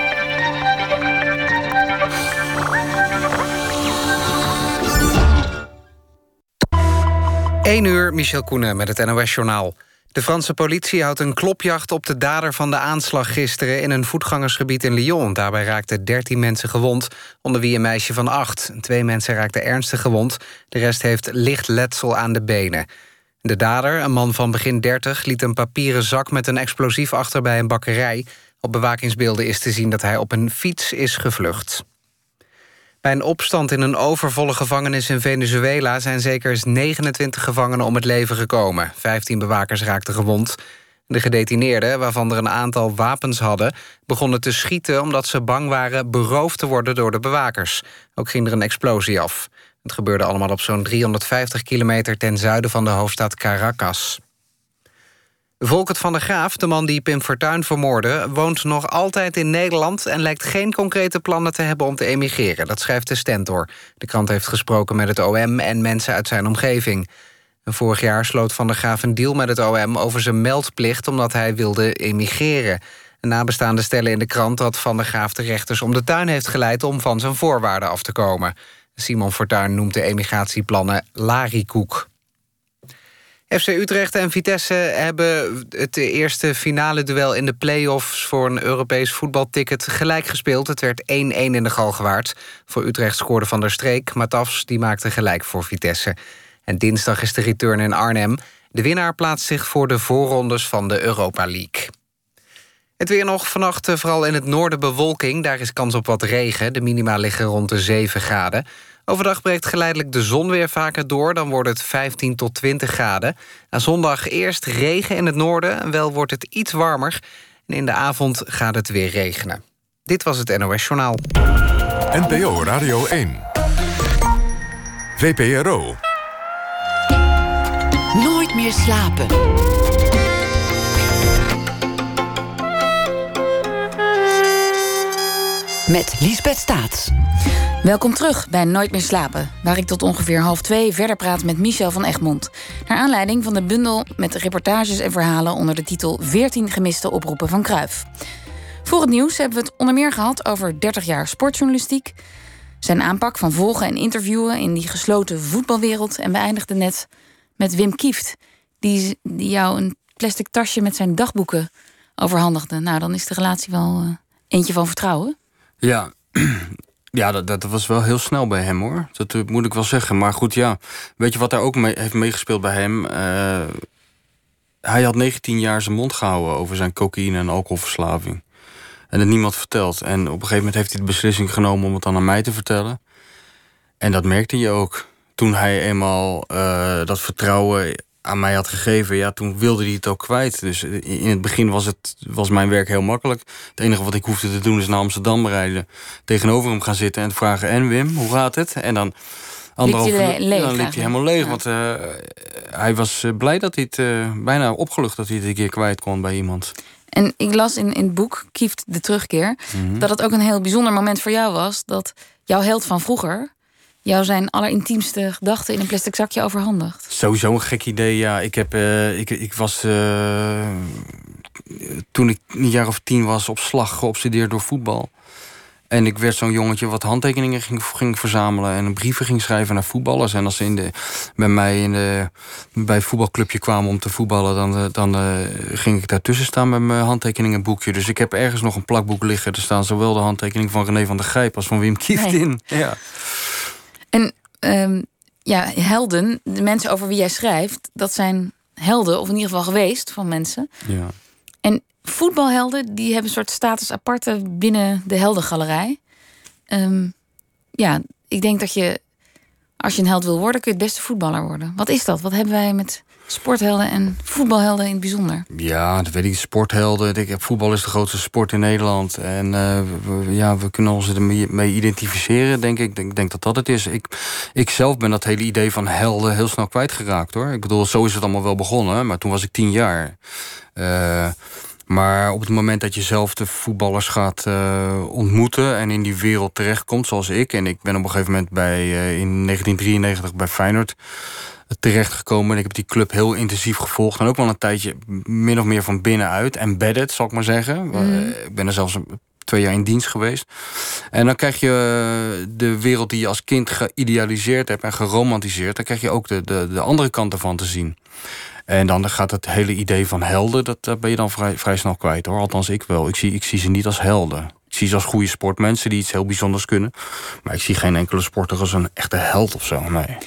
1 uur, Michel Koenen met het NOS-journaal. De Franse politie houdt een klopjacht op de dader van de aanslag gisteren... in een voetgangersgebied in Lyon. Daarbij raakten 13 mensen gewond, onder wie een meisje van 8. Twee mensen raakten ernstig gewond. De rest heeft licht letsel aan de benen. De dader, een man van begin 30, liet een papieren zak met een explosief achter bij een bakkerij. Op bewakingsbeelden is te zien dat hij op een fiets is gevlucht. Bij een opstand in een overvolle gevangenis in Venezuela... zijn zeker 29 gevangenen om het leven gekomen. 15 bewakers raakten gewond. De gedetineerden, waarvan er een aantal wapens hadden... begonnen te schieten omdat ze bang waren beroofd te worden door de bewakers. Ook ging er een explosie af. Het gebeurde allemaal op zo'n 350 kilometer ten zuiden van de hoofdstad Caracas. Volkert van der Graaf, de man die Pim Fortuyn vermoordde... woont nog altijd in Nederland en lijkt geen concrete plannen te hebben om te emigreren. Dat schrijft de Stentor. De krant heeft gesproken met het OM en mensen uit zijn omgeving. Vorig jaar sloot Van der Graaf een deal met het OM over zijn meldplicht... omdat hij wilde emigreren. nabestaande stellen in de krant dat Van der Graaf de rechters om de tuin heeft geleid... om van zijn voorwaarden af te komen. Simon Fortuyn noemt de emigratieplannen larikoek. FC Utrecht en Vitesse hebben het eerste finale duel in de play-offs... voor een Europees voetbalticket gelijk gespeeld. Het werd 1-1 in de Galgenwaard. Voor Utrecht scoorde Van der Streek. Matafs die maakte gelijk voor Vitesse. En dinsdag is de return in Arnhem. De winnaar plaatst zich voor de voorrondes van de Europa League. Het weer nog vannacht eh, vooral in het noorden bewolking. Daar is kans op wat regen. De minima liggen rond de 7 graden. Overdag breekt geleidelijk de zon weer vaker door. Dan wordt het 15 tot 20 graden. Na zondag eerst regen in het noorden. En wel wordt het iets warmer. En in de avond gaat het weer regenen. Dit was het NOS Journaal. NPO Radio 1. VPRO. Nooit meer slapen. Met Liesbeth Staats. Welkom terug bij Nooit meer slapen, waar ik tot ongeveer half twee verder praat met Michel van Egmond. Naar aanleiding van de bundel met reportages en verhalen onder de titel 14 gemiste oproepen van Kruif. Voor het nieuws hebben we het onder meer gehad over 30 jaar sportjournalistiek, zijn aanpak van volgen en interviewen in die gesloten voetbalwereld en beëindigde net met Wim Kieft, die, jou een plastic tasje met zijn dagboeken overhandigde. Nou, dan is de relatie wel uh, eentje van vertrouwen. Ja, ja, dat, dat was wel heel snel bij hem hoor. Dat eh, moet ik wel zeggen. Maar goed, ja. Weet je wat daar ook mee, heeft meegespeeld bij hem? Uh, hij had 19 jaar zijn mond gehouden over zijn cocaïne- en alcoholverslaving. En het niemand verteld. En op een gegeven moment heeft hij de beslissing genomen om het dan aan mij te vertellen. En dat merkte je ook. Toen hij eenmaal uh, dat vertrouwen aan mij had gegeven, ja, toen wilde hij het ook kwijt. Dus in het begin was, het, was mijn werk heel makkelijk. Het enige wat ik hoefde te doen is naar Amsterdam rijden, tegenover hem gaan zitten en vragen: En Wim, hoe gaat het? En dan. Anderhalf, leeg, dan liep hij helemaal leeg. Want uh, hij was blij dat hij het, uh, bijna opgelucht dat hij het een keer kwijt kon bij iemand. En ik las in, in het boek Kieft de Terugkeer... Mhm. dat het ook een heel bijzonder moment voor jou was... dat jouw held van vroeger jou zijn allerintiemste gedachten... in een plastic zakje overhandigt. Sowieso een gek idee, ja. Ik, heb, eh, ik, ik was... eh, toen ik een jaar of tien was op slag geobsedeerd door voetbal. En ik werd zo'n jongetje wat handtekeningen ging, ging verzamelen... en brieven ging schrijven naar voetballers. En als ze in de, bij mij in de, bij het voetbalclubje kwamen om te voetballen... dan, eh, dan ging ik daartussen staan met mijn handtekeningenboekje. Dus ik heb ergens nog een plakboek liggen. Er staan zowel de handtekening van René van der Grijp... als van Wim Kieft Nee. in. Ja. Ehm, ja, helden, de mensen over wie jij schrijft... dat zijn helden, of in ieder geval geweest van mensen. Ja. En voetbalhelden, die hebben een soort status aparte binnen de heldengalerij. Ehm, ja, ik denk dat je, als je een held wil worden, kun je het beste voetballer worden. Wat is dat? Wat hebben wij met sporthelden en voetbalhelden in het bijzonder? Ja, dat weet ik. Sporthelden. Ik, voetbal is de grootste sport in Nederland. En eh, ja, we kunnen ons ermee mee identificeren, denk ik. Ik denk, dat dat het is. Ik, ik zelf ben dat hele idee van helden heel snel kwijtgeraakt, hoor. Ik bedoel, zo is het allemaal wel begonnen. Maar toen was ik tien jaar. Eh, maar op het moment dat je zelf de voetballers gaat eh, ontmoeten... en in die wereld terechtkomt, zoals ik... en ik ben op een gegeven moment bij, in 1993 bij Feyenoord terechtgekomen. En ik heb die club heel intensief gevolgd. En ook wel een tijdje min of meer van binnenuit. Embedded, zal ik maar zeggen. Eh, Ik ben er zelfs een- twee jaar in dienst geweest. En dan krijg je eh, de wereld die je als kind geïdealiseerd hebt... en geromantiseerd. Dan krijg je ook de, de, de andere kant ervan te zien. En dan gaat het hele idee van helden... dat eh, ben je dan vrij, vrij snel kwijt, hoor. Althans, ik wel. Ik zie, ik zie ze niet als helden. Ik zie ze als goede sportmensen die iets heel bijzonders kunnen. Maar ik zie geen enkele sporter als een echte held of zo, nee.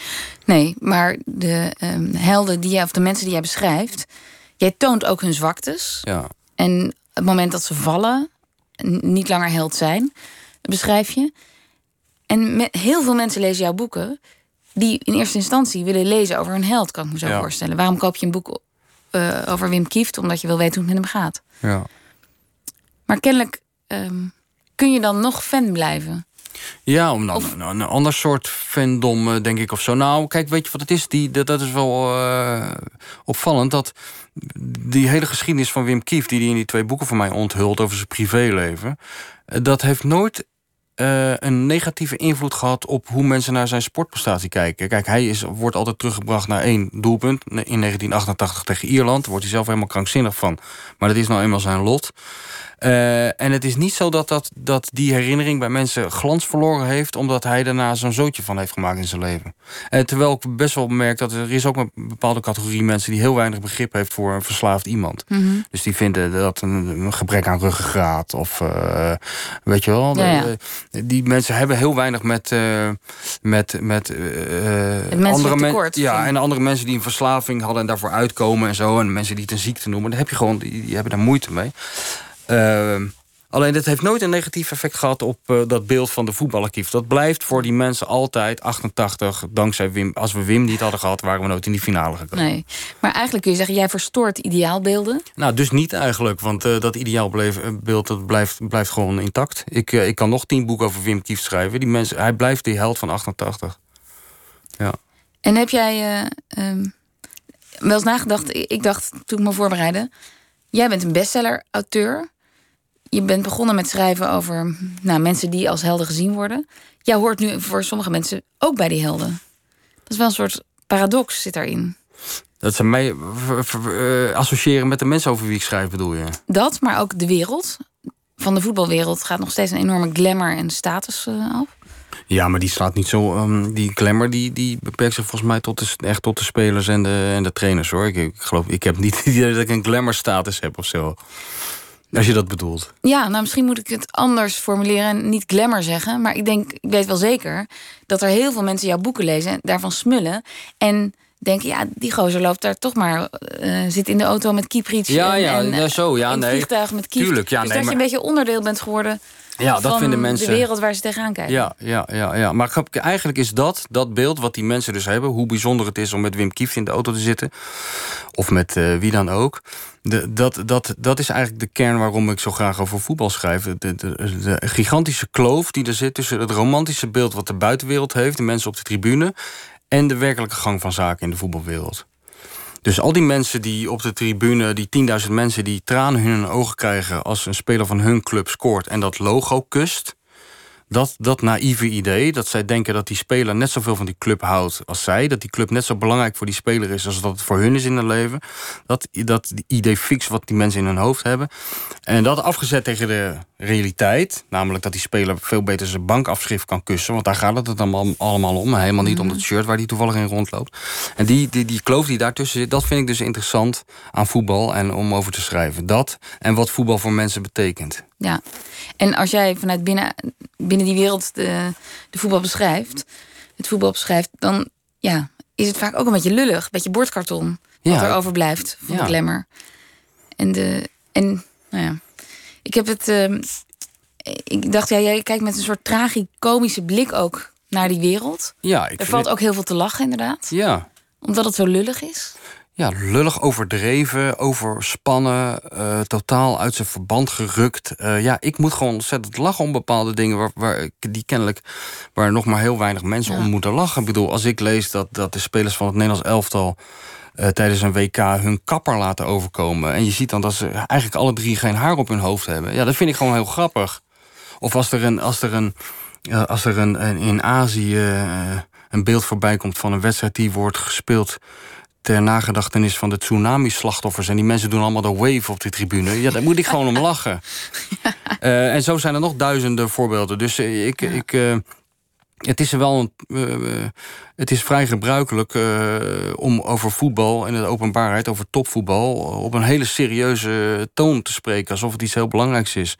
Nee, maar de ehm, helden die jij, of de mensen die jij beschrijft, jij toont ook hun zwaktes. Ja. En het moment dat ze vallen, niet langer held zijn, beschrijf je. En heel veel mensen lezen jouw boeken, die in eerste instantie willen lezen over een held, kan ik me zo Ja. voorstellen. Waarom koop je een boek eh, over Wim Kieft? Omdat je wil weten hoe het met hem gaat. ja. Maar kennelijk ehm, kun je dan nog fan blijven. Ja, om dan een, een ander soort fandom, eh, denk ik, of zo. Nou, kijk, weet je wat het is? Die, dat, dat is wel eh, opvallend. Dat die hele geschiedenis van Wim Kieft... die hij in die twee boeken van mij onthult over zijn privéleven... eh, dat heeft nooit een negatieve invloed gehad... op hoe mensen naar zijn sportprestatie kijken. Kijk, hij is, wordt altijd teruggebracht naar één doelpunt. In 1988 tegen Ierland. Daar wordt hij zelf helemaal krankzinnig van. Maar dat is nou eenmaal zijn lot. Eh, en het is niet zo dat, dat, dat die herinnering bij mensen glans verloren heeft... omdat hij daarna zo'n zootje van heeft gemaakt in zijn leven. Eh, terwijl ik best wel merk dat er is ook een bepaalde categorie mensen... die heel weinig begrip heeft voor een verslaafd iemand. Dus die vinden dat een, een gebrek aan ruggengraat of... eh, weet je wel, Ja, ja. de- die mensen hebben heel weinig met... met, met andere men- tekort, Ja, en andere mensen die een verslaving hadden... en daarvoor uitkomen en zo. En mensen die het een ziekte noemen. Daar heb je gewoon, die, die hebben daar moeite mee. Ehm, alleen dat heeft nooit een negatief effect gehad op eh, dat beeld van de voetballerkief. Dat blijft voor die mensen altijd 88. Dankzij Wim. Als we Wim niet hadden gehad, waren we nooit in die finale gekomen. Nee. Maar eigenlijk kun je zeggen, jij verstoort ideaalbeelden. Nou, dus niet eigenlijk, want eh, dat ideaalbeeld dat blijft, blijft gewoon intact. Ik, eh, ik kan nog tien boeken over Wim Kieft schrijven. Die mensen, hij blijft die held van 88. Ja. En heb jij eh, ehm, wel eens nagedacht? Ik ik dacht toen ik me voorbereidde. Jij bent een bestseller-auteur. Je bent begonnen met schrijven over nou, mensen die als helden gezien worden. Jij hoort nu voor sommige mensen ook bij die helden. Dat is wel een soort paradox zit daarin. Dat ze mij eh, associëren met de mensen over wie ik schrijf, bedoel je? Dat, maar ook de wereld. Van de voetbalwereld gaat nog steeds een enorme glamour en status eh, af. Ja, maar die slaat niet zo. ehm, die glamour die, die beperkt zich volgens mij tot de, echt tot de spelers en de, en de trainers hoor. Ik, ik geloof, ik heb niet het idee dat ik een glamour status heb of zo. Als je dat bedoelt. Ja, nou misschien moet ik het anders formuleren en niet glamour zeggen. Maar ik denk, ik weet wel zeker dat er heel veel mensen jouw boeken lezen en daarvan smullen. En denken, ja, die gozer loopt daar toch maar, eh, zit in de auto met Kieprits. Ja, en, ja, en, ja, zo, ja, in het nee. vliegtuig met Kiep. Tuurlijk, ja, dus nee, dat je een beetje onderdeel bent geworden Ja, dat vinden mensen. de wereld waar ze tegenaan kijken. Ja, ja, ja, ja. Maar eigenlijk is dat, dat beeld wat die mensen dus hebben... hoe bijzonder het is om met Wim Kieft in de auto te zitten... of met eh, wie dan ook... De, dat, dat, dat is eigenlijk de kern waarom ik zo graag over voetbal schrijf. De, de, de gigantische kloof die er zit tussen het romantische beeld... wat de buitenwereld heeft, de mensen op de tribune... en de werkelijke gang van zaken in de voetbalwereld. Dus al die mensen die op de tribune, die 10.000 mensen die tranen in hun ogen krijgen als een speler van hun club scoort en dat logo kust. Dat, dat naïeve idee, dat zij denken dat die speler net zoveel van die club houdt als zij. Dat die club net zo belangrijk voor die speler is als dat het voor hun is in hun leven. Dat, dat idee fix wat die mensen in hun hoofd hebben. En dat afgezet tegen de realiteit. Namelijk dat die speler veel beter zijn bankafschrift kan kussen. Want daar gaat het het allemaal, allemaal om. Helemaal niet om Mhm. het shirt waar hij toevallig in rondloopt. En die, die, die kloof die daartussen zit, dat vind ik dus interessant aan voetbal. En om over te schrijven. Dat en wat voetbal voor mensen betekent. Ja. En als jij vanuit binnen, binnen die wereld de, de voetbal beschrijft, het voetbal beschrijft, dan ja, is het vaak ook een beetje lullig, een beetje bordkarton. Wat Ja. er overblijft van Ja. de glamour. En de. En nou ja. Ik heb het. ehm, ik dacht, ja, jij kijkt met een soort tragicomische blik ook naar die wereld. Ja, ik Er valt het- ook heel veel te lachen, inderdaad. Ja. Omdat het zo lullig is. Ja, lullig, overdreven, overspannen, eh, totaal uit zijn verband gerukt. Eh, ja, ik moet gewoon ontzettend lachen om bepaalde dingen waar, waar die kennelijk waar nog maar heel weinig mensen Ja. om moeten lachen. Ik bedoel, als ik lees dat, dat de spelers van het Nederlands elftal eh, tijdens een WK hun kapper laten overkomen. En je ziet dan dat ze eigenlijk alle drie geen haar op hun hoofd hebben. Ja, dat vind ik gewoon heel grappig. Of als er een, als er een, als er een, een- in Azië een beeld voorbij komt van een wedstrijd die wordt gespeeld ter nagedachtenis van de tsunami-slachtoffers. En die mensen doen allemaal de wave op de tribune. Ja, daar moet ik gewoon om lachen. Eh, en zo zijn er nog duizenden voorbeelden. Dus eh, ik. ik eh, het is er wel een, het is vrij gebruikelijk om over voetbal en de openbaarheid, over topvoetbal, op een hele serieuze toon te spreken, alsof het iets heel belangrijks is.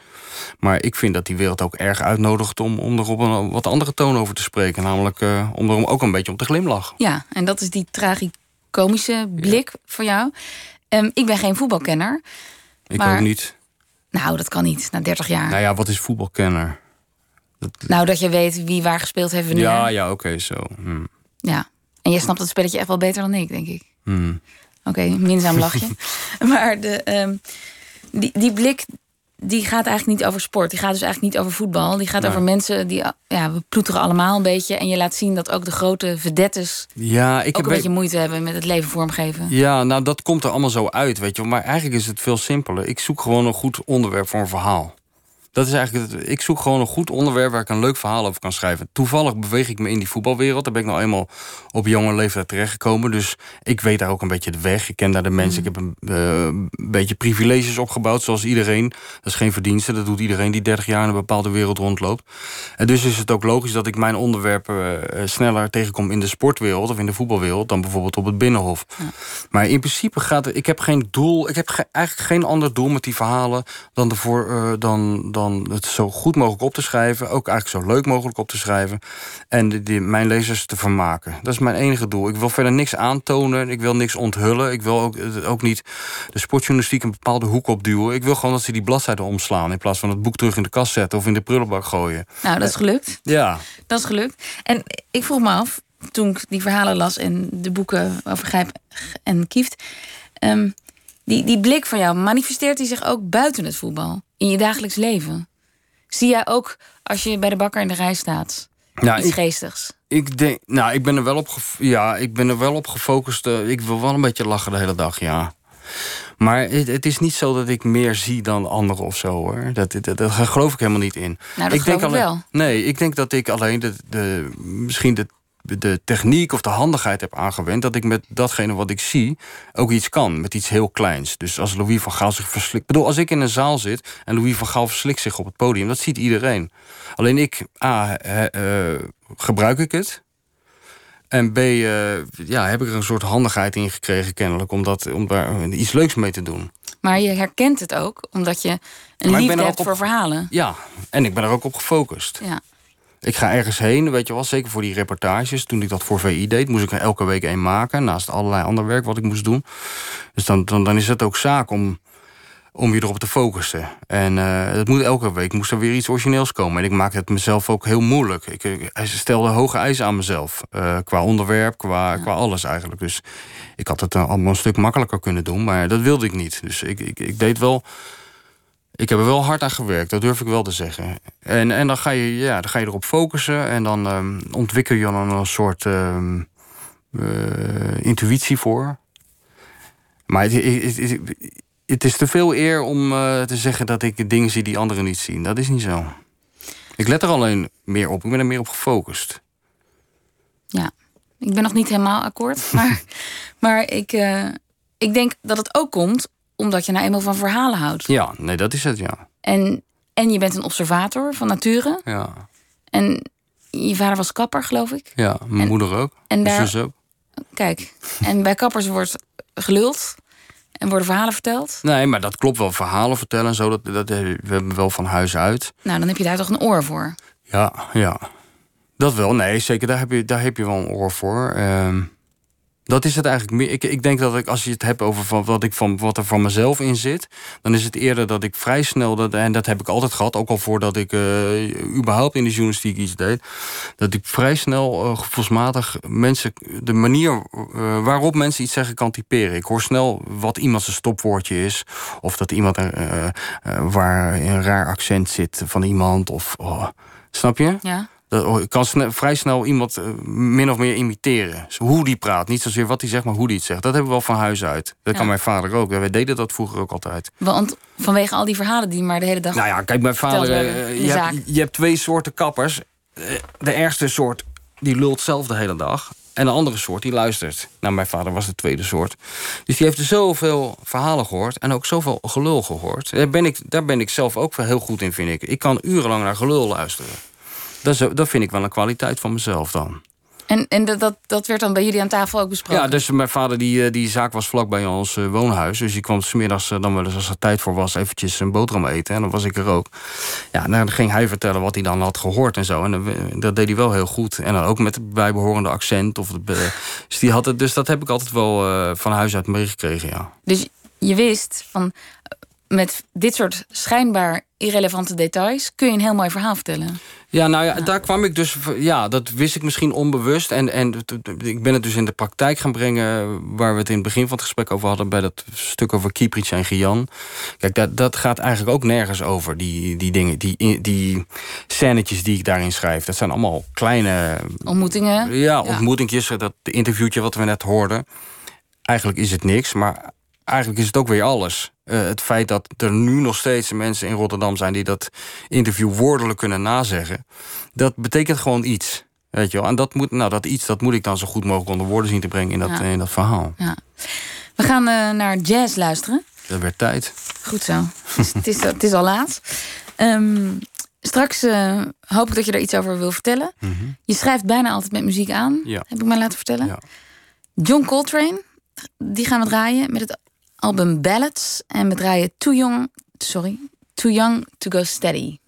Maar ik vind dat die wereld ook erg uitnodigt om, om er op een wat andere toon over te spreken. Namelijk om er ook een beetje om te glimlachen. Ja, en dat is die tragicomische blik voor jou. Ehm, ik ben geen voetbalkenner. Ik Maar- ook niet. Nou, dat kan niet, na 30 jaar. Nou ja, wat is voetbalkenner? Nou, dat je weet wie waar gespeeld heeft wanneer. Ja, ja, oké, zo. Hm. Ja. En jij snapt het spelletje echt wel beter dan ik, denk ik. Hm. Oké, minzaam lachje. maar de, ehm, die, die blik, die gaat eigenlijk niet over sport. Die gaat dus eigenlijk niet over voetbal. Die gaat Nee. over mensen die, ja, we ploeteren allemaal een beetje. En je laat zien dat ook de grote vedettes Ja, ik ook heb een beetje moeite hebben met het leven vormgeven. Ja, nou dat komt er allemaal zo uit, weet je. wel. Maar eigenlijk is het veel simpeler. Ik zoek gewoon een goed onderwerp voor een verhaal. Dat is eigenlijk het, ik zoek gewoon een goed onderwerp waar ik een leuk verhaal over kan schrijven. Toevallig beweeg ik me in die voetbalwereld. Daar ben ik nou eenmaal op jonge leeftijd terechtgekomen. Dus ik weet daar ook een beetje de weg. Ik ken daar de mensen. Ik heb een eh, beetje privileges opgebouwd, zoals iedereen. Dat is geen verdienste. Dat doet iedereen die 30 jaar in een bepaalde wereld rondloopt. En dus is het ook logisch dat ik mijn onderwerpen eh, sneller tegenkom in de sportwereld of in de voetbalwereld dan bijvoorbeeld op het binnenhof. Maar in principe gaat het. Ik heb geen doel. Ik heb ge- eigenlijk geen ander doel met die verhalen dan, de voor, eh, dan, dan het zo goed mogelijk op te schrijven. Ook eigenlijk zo leuk mogelijk op te schrijven. En die- mijn lezers te vermaken. Dat is mijn enige doel. Ik wil verder niks aantonen. Ik wil niks onthullen. Ik wil ook, eh, ook niet de sportjournalistiek een bepaalde hoek opduwen. Ik wil gewoon dat ze die bladzijden omslaan. In plaats van het boek terug in de kast zetten of in de prullenbak gooien. Nou, dat is gelukt. Ja. Dat is gelukt. En ik vroeg me af, toen ik die verhalen las en de boeken over Grijp en Kieft. ehm, die, die blik van jou, manifesteert die zich ook buiten het voetbal? In je dagelijks leven? Zie jij ook als je bij de bakker in de rij staat Ja, iets ik- geestigs? Ik denk, nou, ik ben er wel op, ja, ik ben er wel op gefocust. eh, ik wil wel een beetje lachen de hele dag, ja. Maar het, het is niet zo dat ik meer zie dan anderen of zo, hoor. Dat, dat, dat, geloof ik helemaal niet in. Nou, dat ik alleen, wel. Nee, ik denk dat ik alleen de, de, misschien de, de techniek of de handigheid heb aangewend... dat ik met datgene wat ik zie ook iets kan, met iets heel kleins. Dus als Louis van Gaal zich verslikt... Ik bedoel, als ik in een zaal zit en Louis van Gaal verslikt zich op het podium... dat ziet iedereen. Alleen ik, A, he- eh, gebruik ik het... En B, eh, ja, heb ik er een soort handigheid in gekregen kennelijk... om, dat, om daar iets leuks mee te doen. Maar je herkent het ook, omdat je een Maar liefde hebt op- voor verhalen. Ja, en ik ben er ook op gefocust. Ja. Ik ga ergens heen, weet je wel, zeker voor die reportages. Toen ik dat voor VI deed, moest ik er elke week één maken... naast allerlei ander werk wat ik moest doen. Dus dan, dan, dan is het ook zaak om, om je erop te focussen. En eh het moet elke week moest er weer iets origineels komen. En ik maakte het mezelf ook heel moeilijk. Ik, ik stelde hoge eisen aan mezelf. eh, qua onderwerp, qua, qua alles eigenlijk. Dus ik had het eh, allemaal een stuk makkelijker kunnen doen. Maar dat wilde ik niet. Dus ik, ik, ik deed wel... Ik heb er wel hard aan gewerkt, dat durf ik wel te zeggen. En, en dan, ga je, ja, dan ga je erop focussen en dan ehm, ontwikkel je dan een soort ehm, eh, intuïtie voor. Maar het, het, het, het is te veel eer om eh, te zeggen dat ik dingen zie die anderen niet zien. Dat is niet zo. Ik let er alleen meer op. Ik ben er meer op gefocust. Ja, ik ben nog niet helemaal akkoord. Maar, maar ik, eh, ik denk dat het ook komt omdat je nou eenmaal van verhalen houdt. Ja, nee, dat is het, ja. En, en je bent een observator van nature. Ja, En je vader was kapper, geloof ik. ja mijn En- moeder ook. en mijn daar- zus ook. Kijk, en bij kappers wordt geluld en worden verhalen verteld. Nee, maar dat klopt wel. Verhalen vertellen en zo, dat, dat, we hebben wel van huis uit. Nou, dan heb je daar toch een oor voor. Ja, ja. Dat wel. Nee, zeker. Daar heb je, daar heb je wel een oor voor. Ehm, dat is het eigenlijk meer. Ik, ik denk dat ik, als je het hebt over van wat, ik van, wat er van mezelf in zit, dan is het eerder dat ik vrij snel, dat, en dat heb ik altijd gehad, ook al voordat ik eh, überhaupt in de journalistiek iets deed, dat ik vrij snel uh, gevoelsmatig mensen, de manier uh, waarop mensen iets zeggen kan typeren. Ik hoor snel wat iemand zijn stopwoordje is, of dat iemand waar een raar accent zit van iemand, of oh, snap je? Ja. Dat, ik kan vrij snel iemand uh, min of meer imiteren. Zo, hoe die praat. Niet zozeer wat hij zegt, maar hoe die het zegt. Dat hebben we wel van huis uit. Dat Ja. kan mijn vader ook. Wij deden dat vroeger ook altijd. Want vanwege al die verhalen die maar de hele dag. Nou ja, kijk, mijn vader. Uh, de je, hebt, je hebt twee soorten kappers. Uh, De ergste soort, die lult zelf de hele dag. En de andere soort, die luistert. Nou, mijn vader was de tweede soort. Dus die heeft zoveel verhalen gehoord. En ook zoveel gelul gehoord. Daar ben ik, daar ben ik zelf ook heel goed in, vind ik. Ik kan urenlang naar gelul luisteren. Dat, is, dat vind ik wel een kwaliteit van mezelf dan. En, en dat, dat, werd dan bij jullie aan tafel ook besproken? Ja, dus mijn vader, die, die zaak was vlakbij ons uh, woonhuis. Dus die kwam smiddags uh, dan wel eens als er tijd voor was... eventjes een boterham eten. En dan was ik er ook. Ja, dan ging hij vertellen wat hij dan had gehoord en zo. En uh, dat deed hij wel heel goed. En dan ook met het bijbehorende accent. Of dus, die had het, dus dat heb ik altijd wel van huis uit meegekregen, ja. Dus je wist van... met dit soort schijnbaar irrelevante details... kun je een heel mooi verhaal vertellen. Ja, nou ja, daar kwam ik dus... Ja, dat wist ik misschien onbewust. En, en ik ben het dus in de praktijk gaan brengen... waar we het in het begin van het gesprek over hadden... bij dat stuk over Kieprits en Gian. Kijk, dat, dat gaat eigenlijk ook nergens over, die, die dingen. Die, die scènetjes die ik daarin schrijf. Dat zijn allemaal kleine... Ontmoetingen. Ja, ontmoetingjes. Dat interviewtje wat we net hoorden. Eigenlijk is het niks, maar eigenlijk is het ook weer alles. Uh, het feit dat er nu nog steeds mensen in Rotterdam zijn... die dat interview woordelijk kunnen nazeggen... dat betekent gewoon iets. Weet je wel? En dat, moet, nou, dat iets dat moet ik dan zo goed mogelijk onder woorden zien te brengen... in dat, Ja. in dat verhaal. Ja. We gaan uh, naar jazz luisteren. Dat werd tijd. Goed zo. het, is, het, is, het is al laat. Um, straks uh, hoop ik dat je er iets over wil vertellen. Mm -hmm. Je schrijft bijna altijd met muziek aan, ja. heb ik mij laten vertellen. Ja. John Coltrane, die gaan we draaien met het album Ballads. En we draaien Too Young, sorry, Too Young to Go Steady.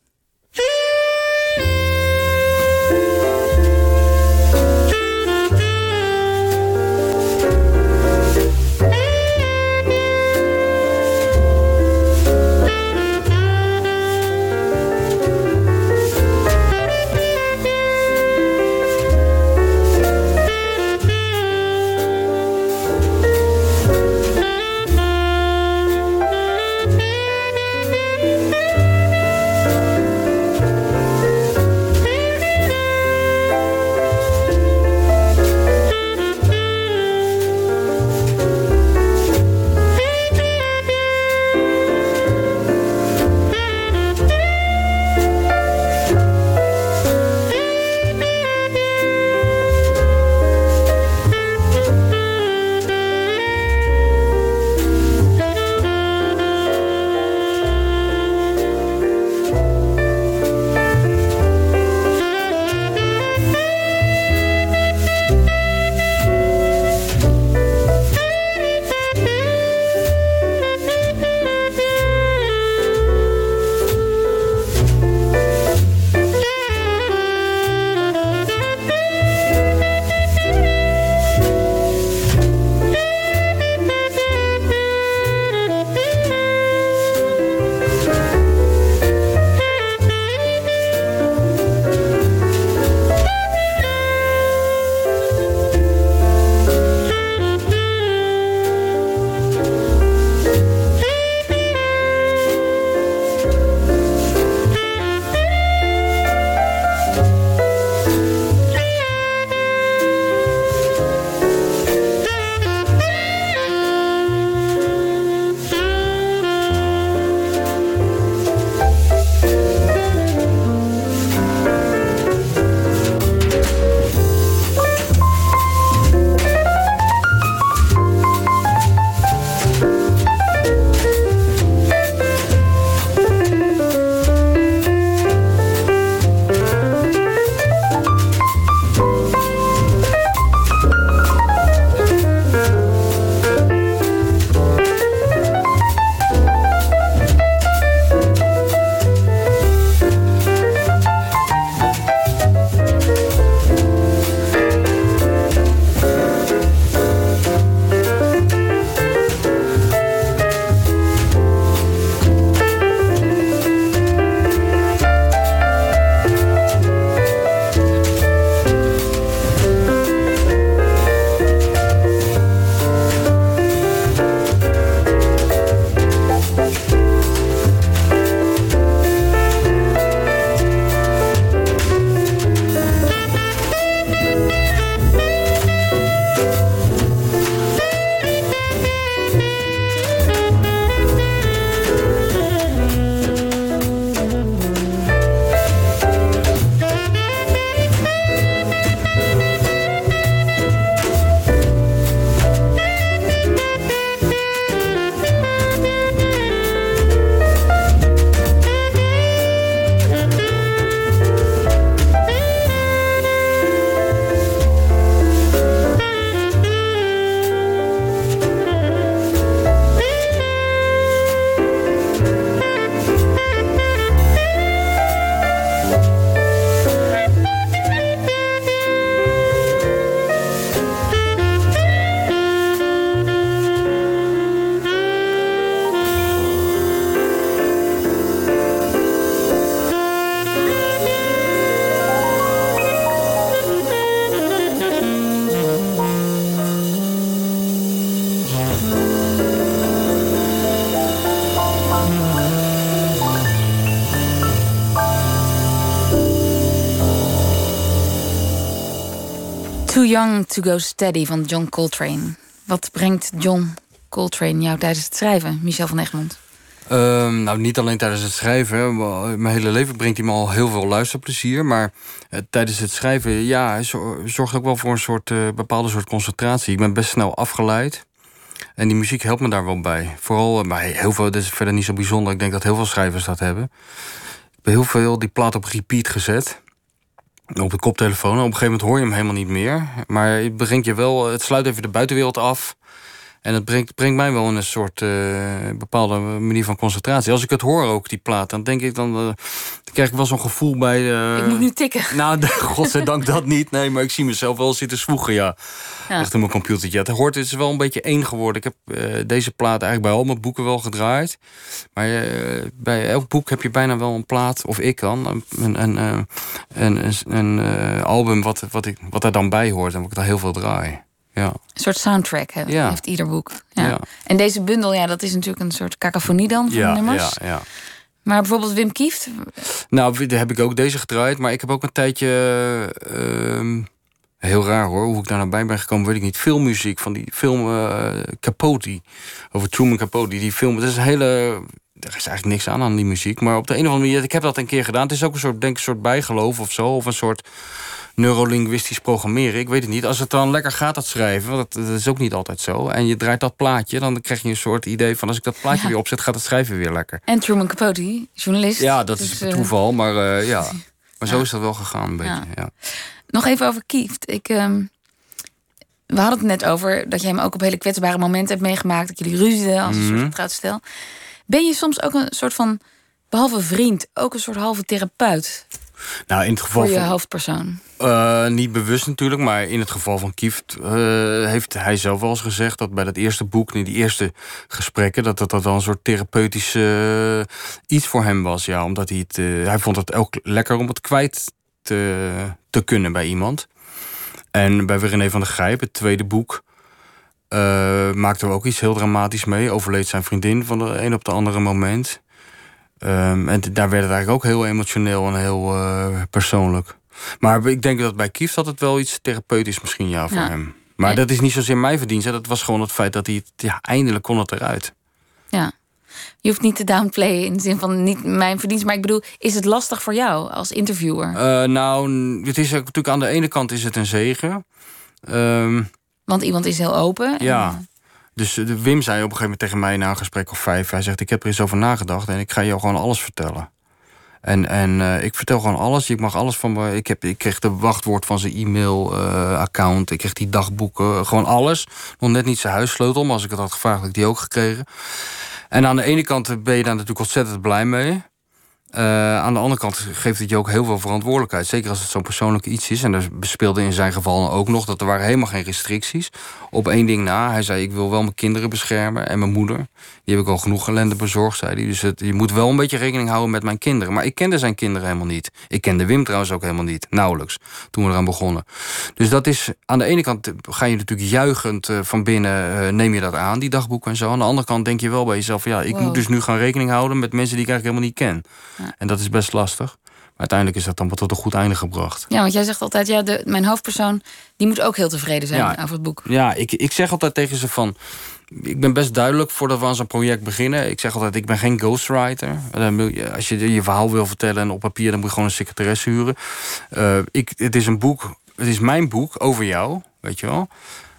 To Go Steady van John Coltrane. Wat brengt John Coltrane jou tijdens het schrijven, Michel van Egmond? Ehm, nou, niet alleen tijdens het schrijven. Mijn hele leven brengt hij me al heel veel luisterplezier. Maar eh, tijdens het schrijven, ja, zorgt ook wel voor een soort eh, bepaalde soort concentratie. Ik ben best snel afgeleid. En die muziek helpt me daar wel bij. Vooral eh, bij heel veel, dat is verder niet zo bijzonder. Ik denk dat heel veel schrijvers dat hebben. Ik heb heel veel die plaat op repeat gezet. Op de koptelefoon. Op een gegeven moment hoor je hem helemaal niet meer. Maar het brengt je wel, het sluit even de buitenwereld af. En het brengt, brengt mij wel in een soort eh, bepaalde manier van concentratie. Als ik het hoor ook, die plaat, dan denk ik dan. dan krijg ik wel zo'n gevoel bij. eh, Ik moet nu tikken. Nou, godzijdank dat niet. Nee, maar ik zie mezelf wel zitten zwoegen, ja. Ja. Achter mijn computertje. Het hoort, het is wel een beetje één geworden. Ik heb deze plaat eigenlijk bij al mijn boeken wel gedraaid. Maar bij elk boek heb je bijna wel een plaat, of ik dan, een, een, een, een, album wat, wat, ik, wat daar dan bij hoort. En wat ik daar heel veel draai. Ja. Een soort soundtrack hè, Ja. heeft ieder boek. Ja. Ja. En deze bundel, ja, dat is natuurlijk een soort cacophonie dan van Ja, nummers. ja, ja. Maar bijvoorbeeld Wim Kieft, Nou, daar heb ik ook deze gedraaid. Maar ik heb ook een tijdje... ehm, heel raar hoor, hoe ik daar nou bij ben gekomen, weet ik niet. Filmmuziek van die film eh, Capote. Over Truman Capote. Die film, dat is een hele... Er is eigenlijk niks aan aan die muziek. Maar op de een of andere manier, ik heb dat een keer gedaan. Het is ook een soort, denk ik, een soort bijgeloof of zo. Of een soort neurolinguistisch programmeren. Ik weet het niet. Als het dan lekker gaat, dat schrijven, want dat, dat is ook niet altijd zo. En je draait dat plaatje, dan krijg je een soort idee van... als ik dat plaatje Ja. weer opzet, gaat het schrijven weer lekker. en Truman Capote, journalist. Ja, dat Dus, is eh, toeval, maar eh, ja. Maar zo Ja. is dat wel gegaan, een beetje. Ja. Ja. Nog even over Kieft. Ik, ehm, we hadden het net over dat je hem ook op hele kwetsbare momenten hebt meegemaakt. Dat jullie ruzieden als een soort Mhm. getrouwd stel. Ben je soms ook een soort van, behalve vriend, ook een soort halve therapeut Nou, in het geval voor je van, hoofdpersoon? Eh, niet bewust natuurlijk, maar in het geval van Kieft eh, heeft hij zelf wel eens gezegd dat bij dat eerste boek, in die eerste gesprekken, dat dat, dat wel een soort therapeutisch eh, iets voor hem was. Ja, omdat hij het, hij vond het ook lekker om het kwijt te, te kunnen bij iemand. En bij René van der Grijp, het tweede boek, maakten we ook iets heel dramatisch mee. Overleed zijn vriendin van de een op de andere moment. Ehm, en daar werd het eigenlijk ook heel emotioneel en heel eh, persoonlijk. Maar ik denk dat bij Kief dat het wel iets therapeutisch misschien ja voor Ja. hem. Maar Ja. dat is niet zozeer mijn verdienste. Dat was gewoon het feit dat hij het, ja, eindelijk kon het eruit. Ja. Je hoeft niet te downplayen in de zin van niet mijn verdienst. Maar ik bedoel, is het lastig voor jou als interviewer? Eh, nou, het is natuurlijk aan de ene kant is het een zegen. Ehm, Want iemand is heel open. en- ja. Dus eh, de Wim zei op een gegeven moment tegen mij na een gesprek of vijf... hij zegt, ik heb er eens over nagedacht en ik ga jou gewoon alles vertellen. En, en eh, ik vertel gewoon alles. Ik mag alles van me. Ik, heb, ik kreeg de wachtwoord van zijn e-mail-account. ik kreeg die dagboeken. Gewoon alles. Nog net niet zijn huissleutel. Maar als ik het had gevraagd, had ik die ook gekregen. En aan de ene kant ben je daar natuurlijk ontzettend blij mee. Eh, aan de andere kant geeft het je ook heel veel verantwoordelijkheid. Zeker als het zo'n persoonlijk iets is. En er speelde in zijn geval ook nog dat er waren helemaal geen restricties. Op één ding na. Hij zei: Ik wil wel mijn kinderen beschermen en mijn moeder. Die heb ik al genoeg ellende bezorgd, zei hij. Dus het, je moet wel een beetje rekening houden met mijn kinderen. Maar ik kende zijn kinderen helemaal niet. Ik kende Wim trouwens ook helemaal niet. Nauwelijks. Toen we eraan begonnen. Dus dat is. Aan de ene kant ga je natuurlijk juichend eh, van binnen. eh, neem je dat aan, die dagboeken en zo. Aan de andere kant denk je wel bij jezelf: Ja, ik Wow. moet dus nu gaan rekening houden met mensen die ik eigenlijk helemaal niet ken. En dat is best lastig. Maar uiteindelijk is dat dan tot een goed einde gebracht. Ja, want jij zegt altijd, ja, de, mijn hoofdpersoon die moet ook heel tevreden zijn Ja. over het boek. Ja, ik, ik zeg altijd tegen ze van... Ik ben best duidelijk voordat we aan zo'n project beginnen. Ik zeg altijd, ik ben geen ghostwriter. Je- Als je je verhaal wil vertellen en op papier... dan moet je gewoon een secretaresse huren. Eh, ik, het is een boek, het is mijn boek over jou, weet je wel.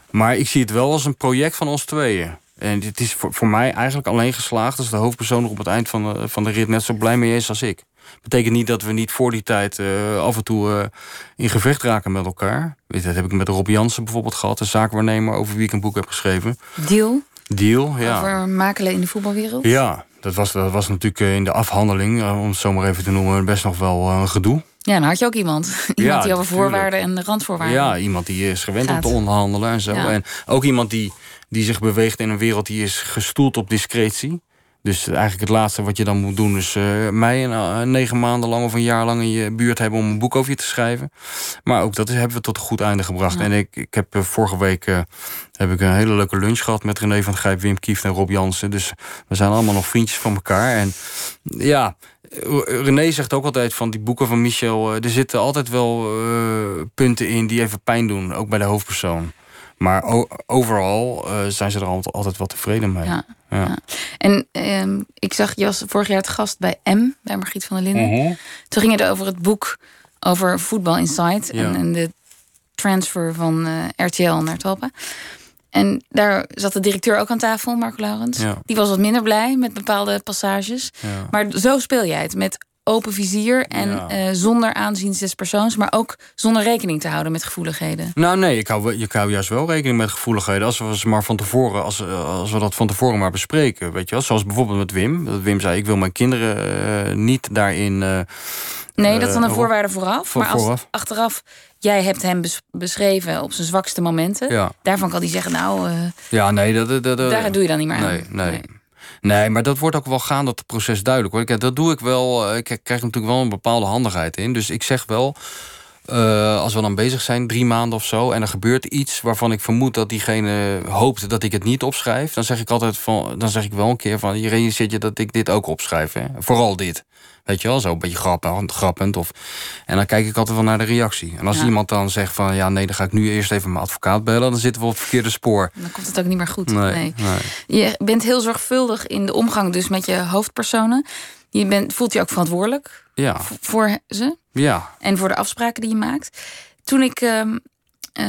Maar ik zie het wel als een project van ons tweeën. En het is voor, voor mij eigenlijk alleen geslaagd... als de hoofdpersoon er op het eind van de, van de rit net zo blij mee is als ik. Betekent niet dat we niet voor die tijd eh, af en toe eh, in gevecht raken met elkaar. Weet dat heb ik met Rob Jansen bijvoorbeeld gehad, de zaakwaarnemer over wie ik een boek heb geschreven. Deal Deal, ja. over makelen in de voetbalwereld. Ja, dat was, dat was natuurlijk eh, in de afhandeling, om het zo maar even te noemen, best nog wel een gedoe. Ja, dan had je ook iemand. iemand die over voorwaarden en randvoorwaarden. Ja, iemand die is gewend om te onderhandelen en zo. Ja. En ook iemand die, die zich beweegt in een wereld die is gestoeld op discretie. Dus eigenlijk het laatste wat je dan moet doen is eh, mij een, eh, negen maanden lang of een jaar lang in je buurt hebben om een boek over je te schrijven. Maar ook dat is, hebben we tot een goed einde gebracht. Ja. En ik, ik heb eh, vorige week heb ik een hele leuke lunch gehad met René van Grijp, Wim Kieft en Rob Jansen. Dus we zijn allemaal nog vriendjes van elkaar. En ja, René zegt ook altijd van die boeken van Michel... er zitten altijd wel punten in die even pijn doen. Ook bij de hoofdpersoon. Maar overal eh, zijn ze er altijd, altijd wel tevreden mee. Ja, Ja. ja. En ehm, ik zag, je was vorig jaar het gast bij M, bij Margriet van der Linden. Mhm. Toen ging het over het boek over Voetbal Inside Ja. en, en de transfer van eh, RTL naar Talpa. En daar zat de directeur ook aan tafel, Marco Laurens. Ja. Die was wat minder blij met bepaalde passages. Ja. Maar zo speel jij het, met open vizier en Ja. eh, zonder aanzien des persoons, maar ook zonder rekening te houden met gevoeligheden. Nou nee, ik hou, ik hou juist wel rekening met gevoeligheden. Als we ze maar van tevoren, als, eh, als we dat van tevoren maar bespreken. Weet je wel? Zoals bijvoorbeeld met Wim. Dat Wim zei, ik wil mijn kinderen eh, niet daarin... Nee, dat is dan een voorwaarde vooraf. voor- maar als vooraf. achteraf, jij hebt hem bes- beschreven op zijn zwakste momenten. Ja. Daarvan kan hij zeggen, nou, Ja, nee, dat, dat, dat, daar doe je dan niet meer nee, aan. Nee. Nee. maar dat wordt ook wel gaande dat proces duidelijk wordt. Dat doe ik wel. eh, Ik krijg natuurlijk wel een bepaalde handigheid in. Dus ik zeg wel, eh, als we dan bezig zijn, drie maanden of zo, en er gebeurt iets waarvan ik vermoed dat diegene hoopt dat ik het niet opschrijf, dan zeg ik altijd van, dan zeg ik wel een keer van, je realiseert je dat ik dit ook opschrijf, hè? Vooral dit. Weet je wel, zo een beetje grappend, grappend. Of, en dan kijk ik altijd wel naar de reactie. En als Ja. iemand dan zegt van, ja nee, dan ga ik nu eerst even mijn advocaat bellen, dan zitten we op het verkeerde spoor. Dan komt het ook niet meer goed. Nee, nee. nee. Je bent heel zorgvuldig in de omgang dus met je hoofdpersonen. Je bent, voelt je ook verantwoordelijk Ja, voor ze ja. en voor de afspraken die je maakt. Toen ik, ehm, eh,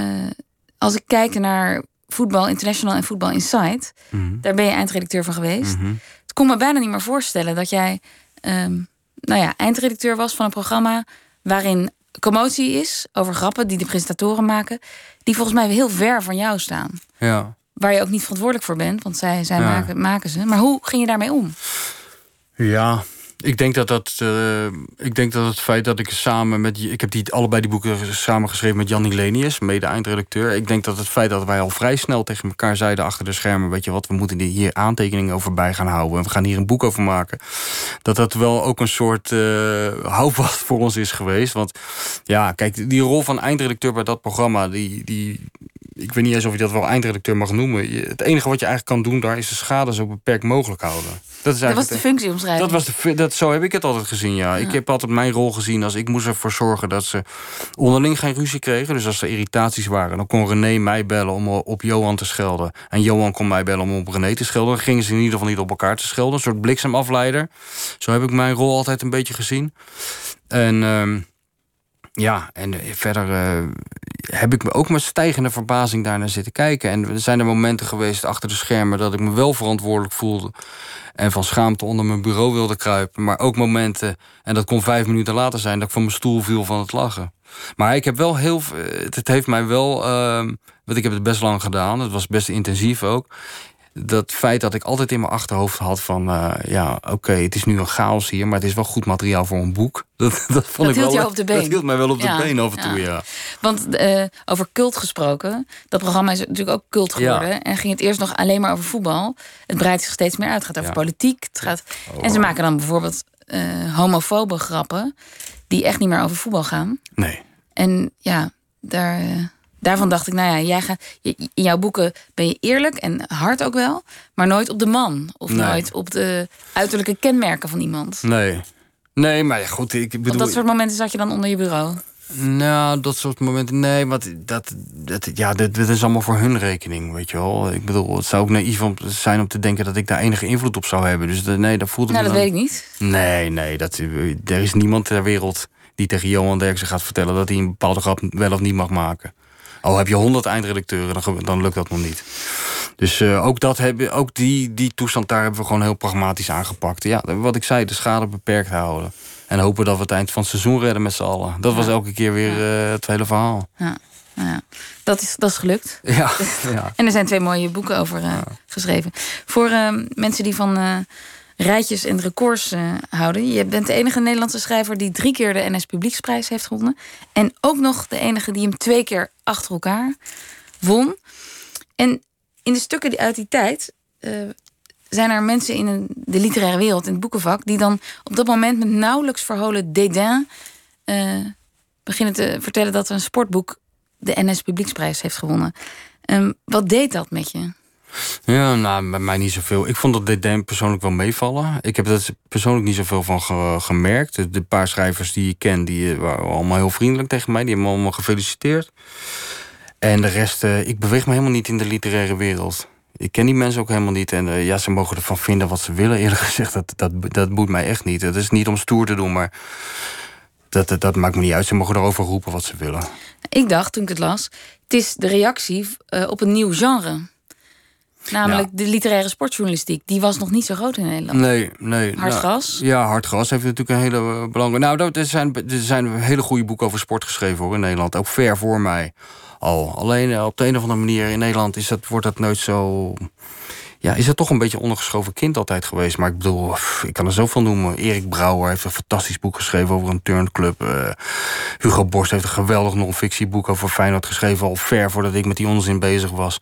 als ik kijk naar Voetbal International en Voetbal Insight, Mhm. daar ben je eindredacteur van geweest. Mhm. Het kon me bijna niet meer voorstellen dat jij ehm, nou ja, eindredacteur was van een programma waarin commotie is over grappen die de presentatoren maken, die volgens mij heel ver van jou staan. Ja. Waar je ook niet verantwoordelijk voor bent, want zij, zij Ja. maken, maken ze. Maar hoe ging je daarmee om? Ja, ik denk dat dat. eh, ik denk dat het feit dat ik samen met. Ik heb die, allebei die boeken samen geschreven met Jan Lenius, mede eindredacteur. Ik denk dat het feit dat wij al vrij snel tegen elkaar zeiden achter de schermen. Weet je wat, we moeten hier aantekeningen over bij gaan houden. En we gaan hier een boek over maken. Dat dat wel ook een soort eh houvast voor ons is geweest. Want ja, kijk, die rol van eindredacteur bij dat programma, die. die ik weet niet eens of je dat wel eindredacteur mag noemen. Het enige wat je eigenlijk kan doen daar is de schade zo beperkt mogelijk houden. Dat, is Dat was de functieomschrijving. dat was de, dat, zo heb ik het altijd gezien, ja. Ik heb altijd mijn rol gezien als ik moest ervoor zorgen dat ze onderling geen ruzie kregen. Dus als er irritaties waren, dan kon René mij bellen om op Johan te schelden. En Johan kon mij bellen om op René te schelden. Dan gingen ze in ieder geval niet op elkaar te schelden. Een soort bliksemafleider. Zo heb ik mijn rol altijd een beetje gezien. En ehm, ja, en eh, verder eh, heb ik me ook met stijgende verbazing daarnaar zitten kijken. En er zijn er momenten geweest achter de schermen dat ik me wel verantwoordelijk voelde. En van schaamte onder mijn bureau wilde kruipen. Maar ook momenten, en dat kon vijf minuten later zijn, dat ik van mijn stoel viel van het lachen. Maar ik heb wel heel. v- Het heeft mij wel. ehm, want ik heb het best lang gedaan. Het was best intensief ook. Dat feit dat ik altijd in mijn achterhoofd had van... eh, ja, oké, het is nu een chaos hier... maar het is wel goed materiaal voor een boek. Dat, dat, vond Dat ik hield wel, jou op de been. Dat hield mij wel op de been af en toe, ja. ja. Want eh, over cult gesproken, dat programma is natuurlijk ook cult Ja. geworden. En ging het eerst nog alleen maar over voetbal. Het breidt zich steeds meer uit. Het gaat over. Oh. politiek. Het gaat... En ze maken dan bijvoorbeeld eh, homofobe grappen... die echt niet meer over voetbal gaan. Nee. En ja, daar, daarvan dacht ik, nou ja, jij gaat, in jouw boeken ben je eerlijk en hard ook wel, maar nooit op de man of Nee. nooit op de uiterlijke kenmerken van iemand. Nee. Nee, maar goed, ik bedoel... Op dat soort momenten zat je dan onder je bureau. Nou, dat soort momenten. Nee, want dat, dat, ja, dit, dit is allemaal voor hun rekening, weet je wel. Ik bedoel, het zou ook naïef om, zijn om te denken dat ik daar enige invloed op zou hebben. Dus dat- nee, dat voelde Nou, me dat dan- weet ik niet. Nee, nee, dat, er is niemand ter wereld die tegen Johan Derksen gaat vertellen dat hij een bepaalde grap wel of niet mag maken. Al heb je honderd eindredacteuren, dan, dan lukt dat nog niet. Dus eh, ook, dat hebben, ook die, die toestand daar hebben we gewoon heel pragmatisch aangepakt. Ja, wat ik zei, de schade beperkt houden. En hopen dat we het eind van het seizoen redden met z'n allen. Dat was elke keer weer eh, het hele verhaal. Ja, nou ja. Dat, is, dat is gelukt. Ja, ja. En er zijn twee mooie boeken over eh, geschreven. Voor mensen die van rijtjes en records houden. Je bent de enige Nederlandse schrijver die drie keer de NS Publieksprijs heeft gewonnen. En ook nog de enige die hem twee keer achter elkaar won. En in de stukken die uit die tijd eh, zijn er mensen in de literaire wereld, in het boekenvak, die dan op dat moment met nauwelijks verholen dédain eh, beginnen te vertellen dat een sportboek de NS Publieksprijs heeft gewonnen. Ehm, wat deed dat met je? Ja, nou, bij mij niet zoveel. Ik vond dat DDM persoonlijk wel meevallen. Ik heb er persoonlijk niet zoveel van ge- gemerkt. De, paar schrijvers die ik ken, die eh, waren allemaal heel vriendelijk tegen mij. Die hebben me allemaal gefeliciteerd. En de rest, eh, ik beweeg me helemaal niet in de literaire wereld. Ik ken die mensen ook helemaal niet. En eh, ja, ze mogen ervan vinden wat ze willen. Eerlijk gezegd, dat, dat, dat boeit mij echt niet. Het is niet om stoer te doen, maar dat, dat, maakt me niet uit. Ze mogen erover roepen wat ze willen. Ik dacht toen ik het las, het is de reactie op een nieuw genre. Namelijk de literaire sportjournalistiek. Die was nog niet zo groot in Nederland. Nee, nee. Hard nou? Ja, hard gras heeft natuurlijk een hele eh, belangrijke... Nou, er zijn, er zijn hele goede boeken over sport geschreven hoor, in Nederland. Ook ver voor mij al. Alleen eh, op de een of andere manier in Nederland is dat, wordt dat nooit zo... Ja, is dat toch een beetje ondergeschoven kind altijd geweest. Maar ik bedoel, pff, ik kan er zoveel noemen. Erik Brouwer heeft een fantastisch boek geschreven over een turnclub. Eh, Hugo Borst heeft een geweldig non-fictieboek over Feyenoord geschreven... al ver voordat ik met die onzin bezig was.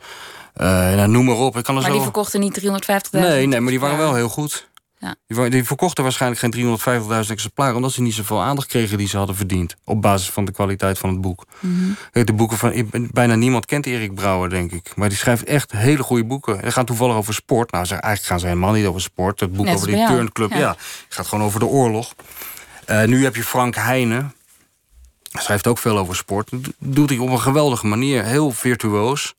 Eh, nou, noem maar op. Ik kan Maar zo... die verkochten niet 350.000. Nee, nee, maar die waren wel heel goed. Ja. Die, verkochten waarschijnlijk geen 350.000 exemplaren... omdat ze niet zoveel aandacht kregen die ze hadden verdiend. Op basis van de kwaliteit van het boek. Mhm. De boeken van... Bijna niemand kent Erik Brouwer, denk ik. Maar die schrijft echt hele goede boeken. Die gaan toevallig over sport. Nou, ze, eigenlijk gaan ze helemaal niet over sport. Het boek Net over die turnclub, Ja. ja. gaat gewoon over de oorlog. Eh, nu heb je Frank Heijnen. Hij schrijft ook veel over sport. Dat doet hij op een geweldige manier. Heel virtuoos.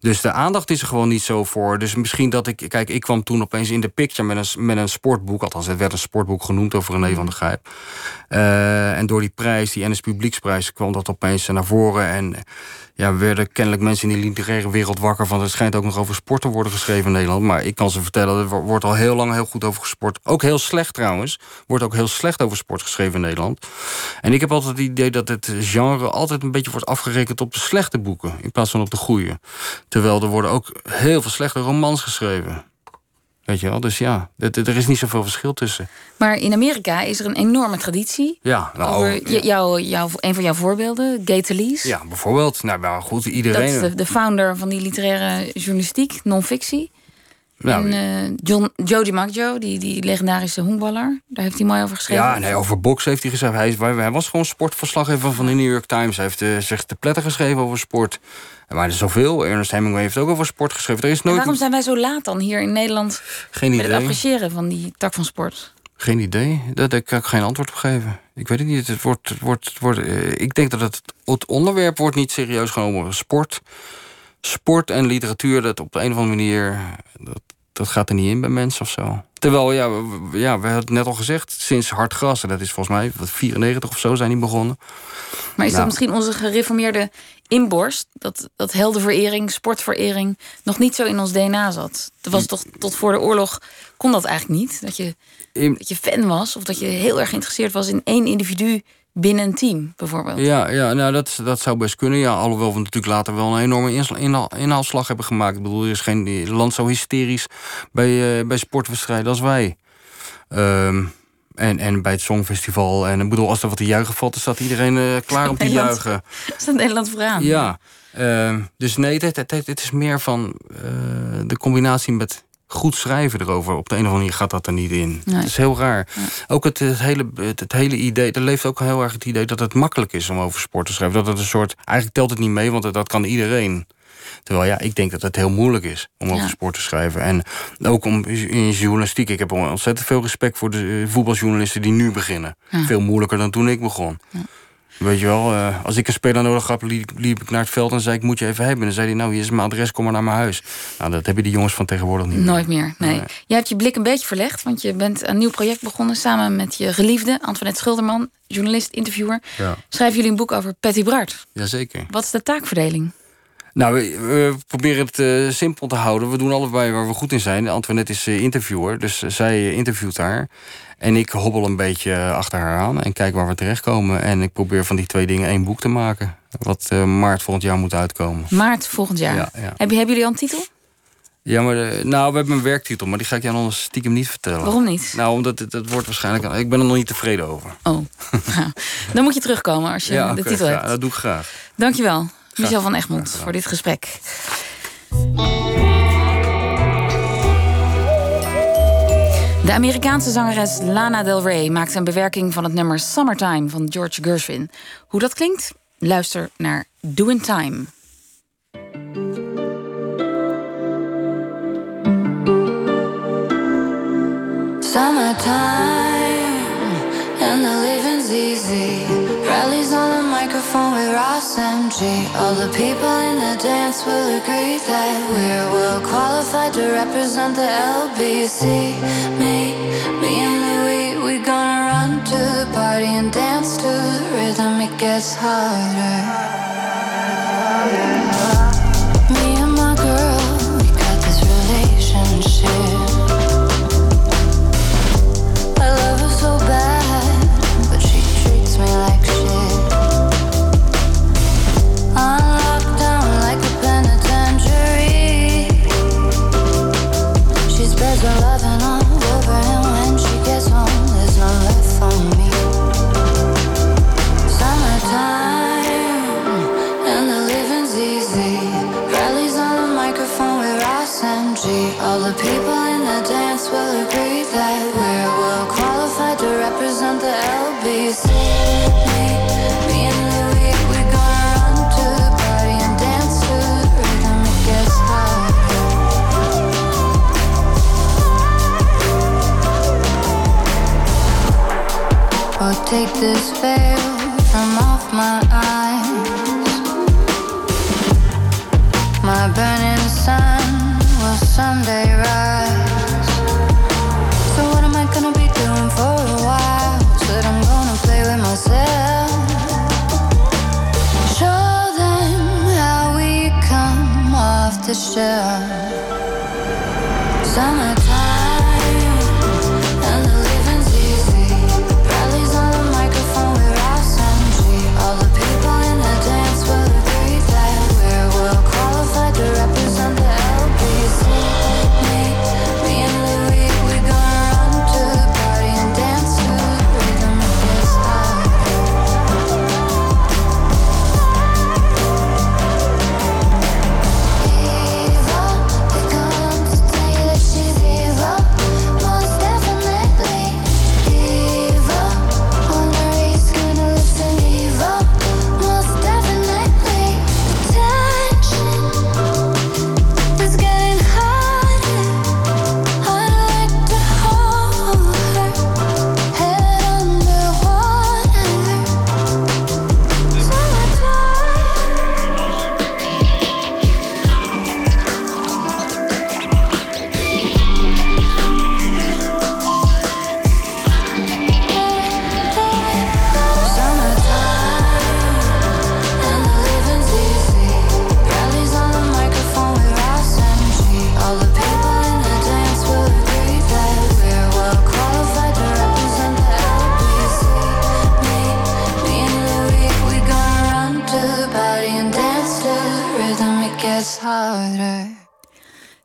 Dus de aandacht is er gewoon niet zo voor. Dus misschien dat ik... Kijk, ik kwam toen opeens in de picture met een, met een sportboek. Althans, het werd een sportboek genoemd over René van der Gijp. Eh, en door die prijs, die NS Publieksprijs... kwam dat opeens naar voren. En ja, werden kennelijk mensen in die literaire wereld wakker... van het schijnt ook nog over sport te worden geschreven in Nederland. Maar ik kan ze vertellen, er wo- wordt al heel lang heel goed over gesport. Ook heel slecht trouwens. Wordt ook heel slecht over sport geschreven in Nederland. En ik heb altijd het idee dat het genre altijd een beetje wordt afgerekend... op de slechte boeken, in plaats van op de goede. Terwijl er worden ook heel veel slechte romans geschreven. Weet je wel? Dus ja, er, is niet zoveel verschil tussen. Maar in Amerika is er een enorme traditie. Ja, nou, over ja. j- jou, jou, een van jouw voorbeelden, Gay. Ja, bijvoorbeeld. Nou, maar goed, Dat iedereen... is de, de founder van die literaire journalistiek, non-fictie. nou, en eh, John, Joe DiMaggio, die, die legendarische honkballer. Daar heeft hij mooi over geschreven. Ja, nee, over boksen heeft hij gezegd. Hij, is, hij was gewoon sportverslaggever van de New York Times. Hij heeft eh, zich te pletten geschreven over sport. Maar er is zoveel. Ernest Hemingway heeft ook over sport geschreven. Er is En nooit waarom zijn wij zo laat dan hier in Nederland... geen met het idee. appreciëren van die tak van sport? Geen idee. Daar, kan ik geen antwoord op geven. Ik weet het niet. Het wordt, het wordt, het wordt, eh, ik denk dat het, het onderwerp wordt niet serieus genomen. Sport, sport en literatuur, dat op de een of andere manier... Dat, dat gaat er niet in bij mensen of zo. Terwijl, ja, we, we- ja, we hadden het net al gezegd... sinds Hard Gras, en dat is volgens mij wat, 94 of zo zijn die begonnen. Maar is Nou. dat misschien onze gereformeerde inborst? Dat, dat heldenverering, sportverering... nog niet zo in ons DNA zat? Dat was toch tot voor de oorlog... kon dat eigenlijk niet? Dat je, In- dat je fan was of dat je heel erg geïnteresseerd was... in één individu binnen een team, bijvoorbeeld. Ja, ja nou, dat, dat zou best kunnen. Ja, alhoewel we natuurlijk later wel een enorme inhaal- inhaalslag hebben gemaakt. Ik bedoel, er is geen land zo hysterisch bij, eh, bij sportwedstrijden als wij. Ehm, en, en bij het Songfestival. En ik bedoel, als er wat te juichen valt, dan staat iedereen eh, klaar om te Nederland. juichen. Staat Nederland vooraan? Ja, ehm, dus nee, het, het is meer van eh, de combinatie met goed schrijven erover. Op de een of andere manier gaat dat er niet in. Nee. Het is heel raar. Ook het, het, hele, het, het hele idee, er leeft ook heel erg het idee dat het makkelijk is om over sport te schrijven. Dat het een soort, eigenlijk telt het niet mee, want dat, dat kan iedereen. Terwijl ja, ik denk dat het heel moeilijk is om over sport te schrijven. En ook om in journalistiek. Ik heb ontzettend veel respect voor de eh, voetbaljournalisten die nu beginnen. Ja. Veel moeilijker dan toen ik begon. Weet je wel, eh, als ik een speler nodig had, liep, liep ik naar het veld en zei ik, moet je even hebben. En dan zei hij, nou, hier is mijn adres, kom maar naar mijn huis. Nou, dat hebben die jongens van tegenwoordig niet. Nooit meer, nee. Nee. Je hebt je blik een beetje verlegd, want je bent een nieuw project begonnen samen met je geliefde Antoinette Schilderman, journalist, interviewer. Ja. Schrijven jullie een boek over Patty Bart. Jazeker. Wat is de taakverdeling? Nou, we, we proberen het eh, simpel te houden. We doen allebei waar we goed in zijn. Antoinette is eh, interviewer, dus eh, zij interviewt haar. En ik hobbel een beetje achter haar aan en kijk waar we terechtkomen. En ik probeer van die twee dingen één boek te maken. Wat maart volgend jaar moet uitkomen. Maart volgend jaar. Ja, ja. Hebben jullie al een titel? Ja, maar nou, we hebben een werktitel, maar die ga ik jou anders stiekem niet vertellen. Waarom niet? Nou, omdat het, het wordt waarschijnlijk... Ik ben er nog niet tevreden over. Oh, dan moet je terugkomen als je ja, de titel ja, hebt. dat doe ik graag. Dankjewel, Michel van Egmond voor dit gesprek. De Amerikaanse zangeres Lana Del Rey maakt een bewerking van het nummer Summertime van George Gershwin. Hoe dat klinkt? Luister naar Doin' Time. Summertime microphone with Ross MG. All the people in the dance will agree that we're well qualified to represent the LBC. Me, me and Louis, we gonna run to the party and dance to the rhythm. It gets harder.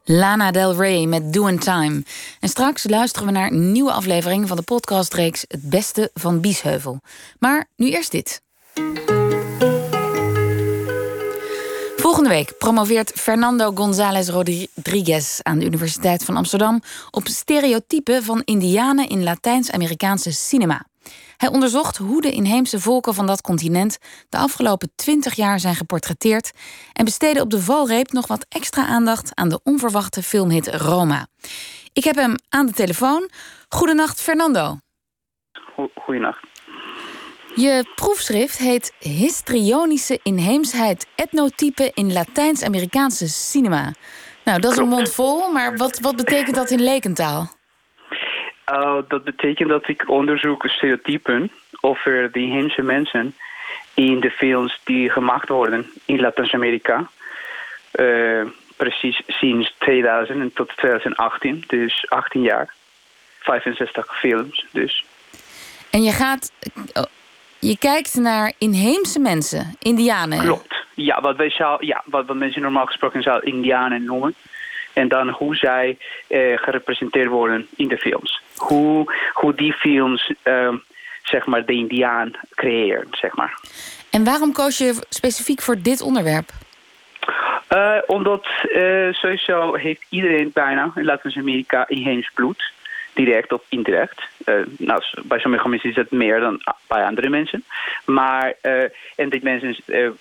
Lana Del Rey met Doing Time. En straks luisteren we naar een nieuwe aflevering van de podcastreeks Het Beste van Biesheuvel. Maar nu eerst dit. Volgende week promoveert Fernando González Rodriguez aan de Universiteit van Amsterdam op stereotypen van Indianen in Latijns-Amerikaanse cinema. Hij onderzocht hoe de inheemse volken van dat continent de afgelopen 20 jaar zijn geportretteerd en besteedde op de valreep nog wat extra aandacht aan de onverwachte filmhit Roma. Ik heb hem aan de telefoon. Goedenacht, Fernando. Goedenacht. Je proefschrift heet Histrionische inheemsheid etnotypen in Latijns-Amerikaanse cinema. Nou, dat is een mond vol, maar wat, wat betekent dat in lekentaal? Uh, dat betekent dat ik onderzoek stereotypen over de inheemse mensen in de films die gemaakt worden in Latijns-Amerika. Uh, precies sinds 2000 tot 2018, dus 18 jaar. 65 films dus. En je gaat, je kijkt naar inheemse mensen, indianen. Klopt. Ja, wat, wij zou, ja, wat, wat mensen normaal gesproken zouden indianen noemen. En dan hoe zij uh, gerepresenteerd worden in de films. Hoe, hoe die films, uh, zeg maar, de indiaan creëren, zeg maar. En waarom koos je specifiek voor dit onderwerp? Uh, omdat sowieso heeft iedereen bijna in Latijns-Amerika inheems bloed. Direct of indirect. nou, bij sommige mensen is het meer dan bij andere mensen. Maar, en die mensen,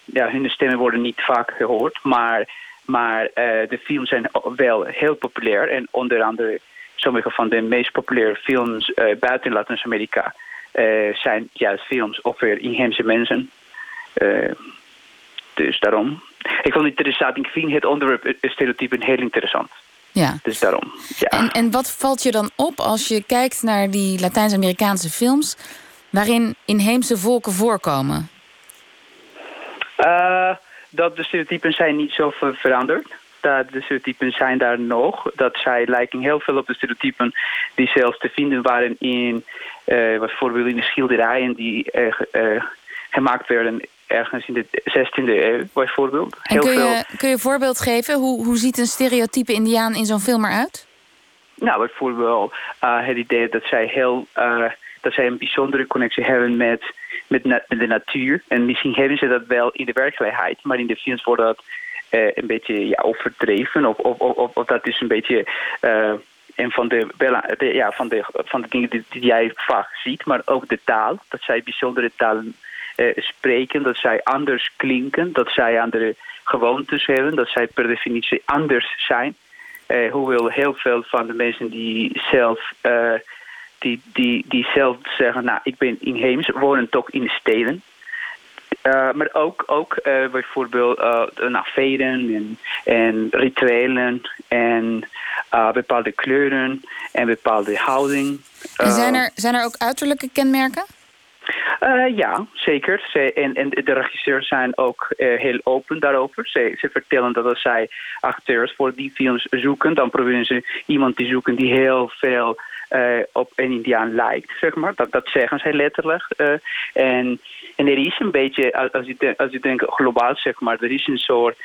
ja, hun stemmen worden niet vaak gehoord. Maar maar uh, de films zijn wel heel populair. En onder andere sommige van de meest populaire films uh, buiten Latijns-Amerika uh, zijn juist films over inheemse mensen. Dus daarom. Ik vond het interessant. Ik vind het onderwerp stereotypen heel interessant. Ja. Dus daarom. Ja. En, en wat valt je dan op als je kijkt naar die Latijns-Amerikaanse films waarin inheemse volken voorkomen? Uh, dat de stereotypen zijn niet zo veranderd. Dat de stereotypen zijn daar nog. Dat zij lijken heel veel op de stereotypen die zelfs te vinden waren in, uh, bijvoorbeeld in de schilderijen die uh, gemaakt werden ergens in de 16e eeuw bijvoorbeeld. En kun, je, kun je een voorbeeld geven? Hoe, hoe ziet een stereotype indiaan in zo'n film eruit? Nou, bijvoorbeeld uh, het idee dat zij, heel, uh, dat zij een bijzondere connectie hebben met, met, met, de natuur. En misschien hebben ze dat wel in de werkelijkheid, maar in de films wordt dat uh, een beetje ja, overdreven. Of, of, of, dat is een beetje een van de, ja, van, de, van de dingen die, die jij vaak ziet, maar ook de taal. Dat zij bijzondere taal uh, spreken, dat zij anders klinken, dat zij andere gewoontes hebben, dat zij per definitie anders zijn. Uh, hoewel heel veel van de mensen die zelf, uh, die, die, die zelf zeggen, nou ik ben inheems, wonen toch in de steden. maar ook, ook bijvoorbeeld naar veden en, en rituelen en bepaalde kleuren en bepaalde houding. En zijn, er, zijn er ook uiterlijke kenmerken? Uh, ja, zeker. Ze, en, en de regisseurs zijn ook uh, heel open daarover. Ze, ze vertellen dat als zij acteurs voor die films zoeken... dan proberen ze iemand te zoeken die heel veel uh, op een indiaan lijkt, zeg maar. Dat, dat zeggen ze letterlijk. en, en er is een beetje, als, als, je, als je denkt globaal, zeg maar... er is een soort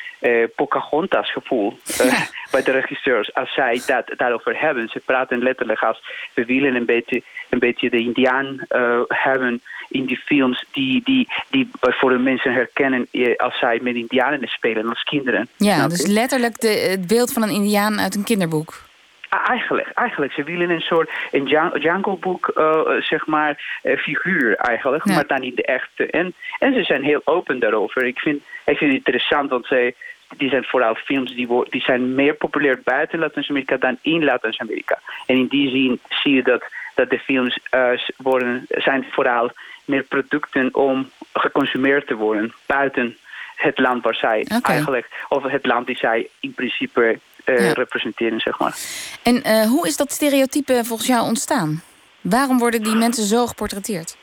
Pocahontas gevoel ja. bij de regisseurs... als zij dat daarover hebben. Ze praten letterlijk als... we willen een beetje, een beetje de indiaan hebben in die films die, die, die bijvoorbeeld mensen herkennen als zij met indianen spelen als kinderen. Ja, dus letterlijk de, het beeld van een indiaan uit een kinderboek. Eigenlijk, eigenlijk. Ze willen een soort een Jungle Book, uh, zeg maar, uh, figuur eigenlijk, ja. maar dan niet de echte. En, en ze zijn heel open daarover. Ik vind, ik vind het interessant, want zij, die zijn vooral films die, die zijn meer populair buiten Latijns-Amerika dan in Latijns-Amerika. En in die zin zie je dat, dat de films uh, worden, zijn vooral meer producten om geconsumeerd te worden buiten het land waar zij okay. eigenlijk, of het land die zij in principe uh, ja. representeren, zeg maar. En uh, hoe is dat stereotype volgens jou ontstaan? Waarom worden die mensen zo geportretteerd?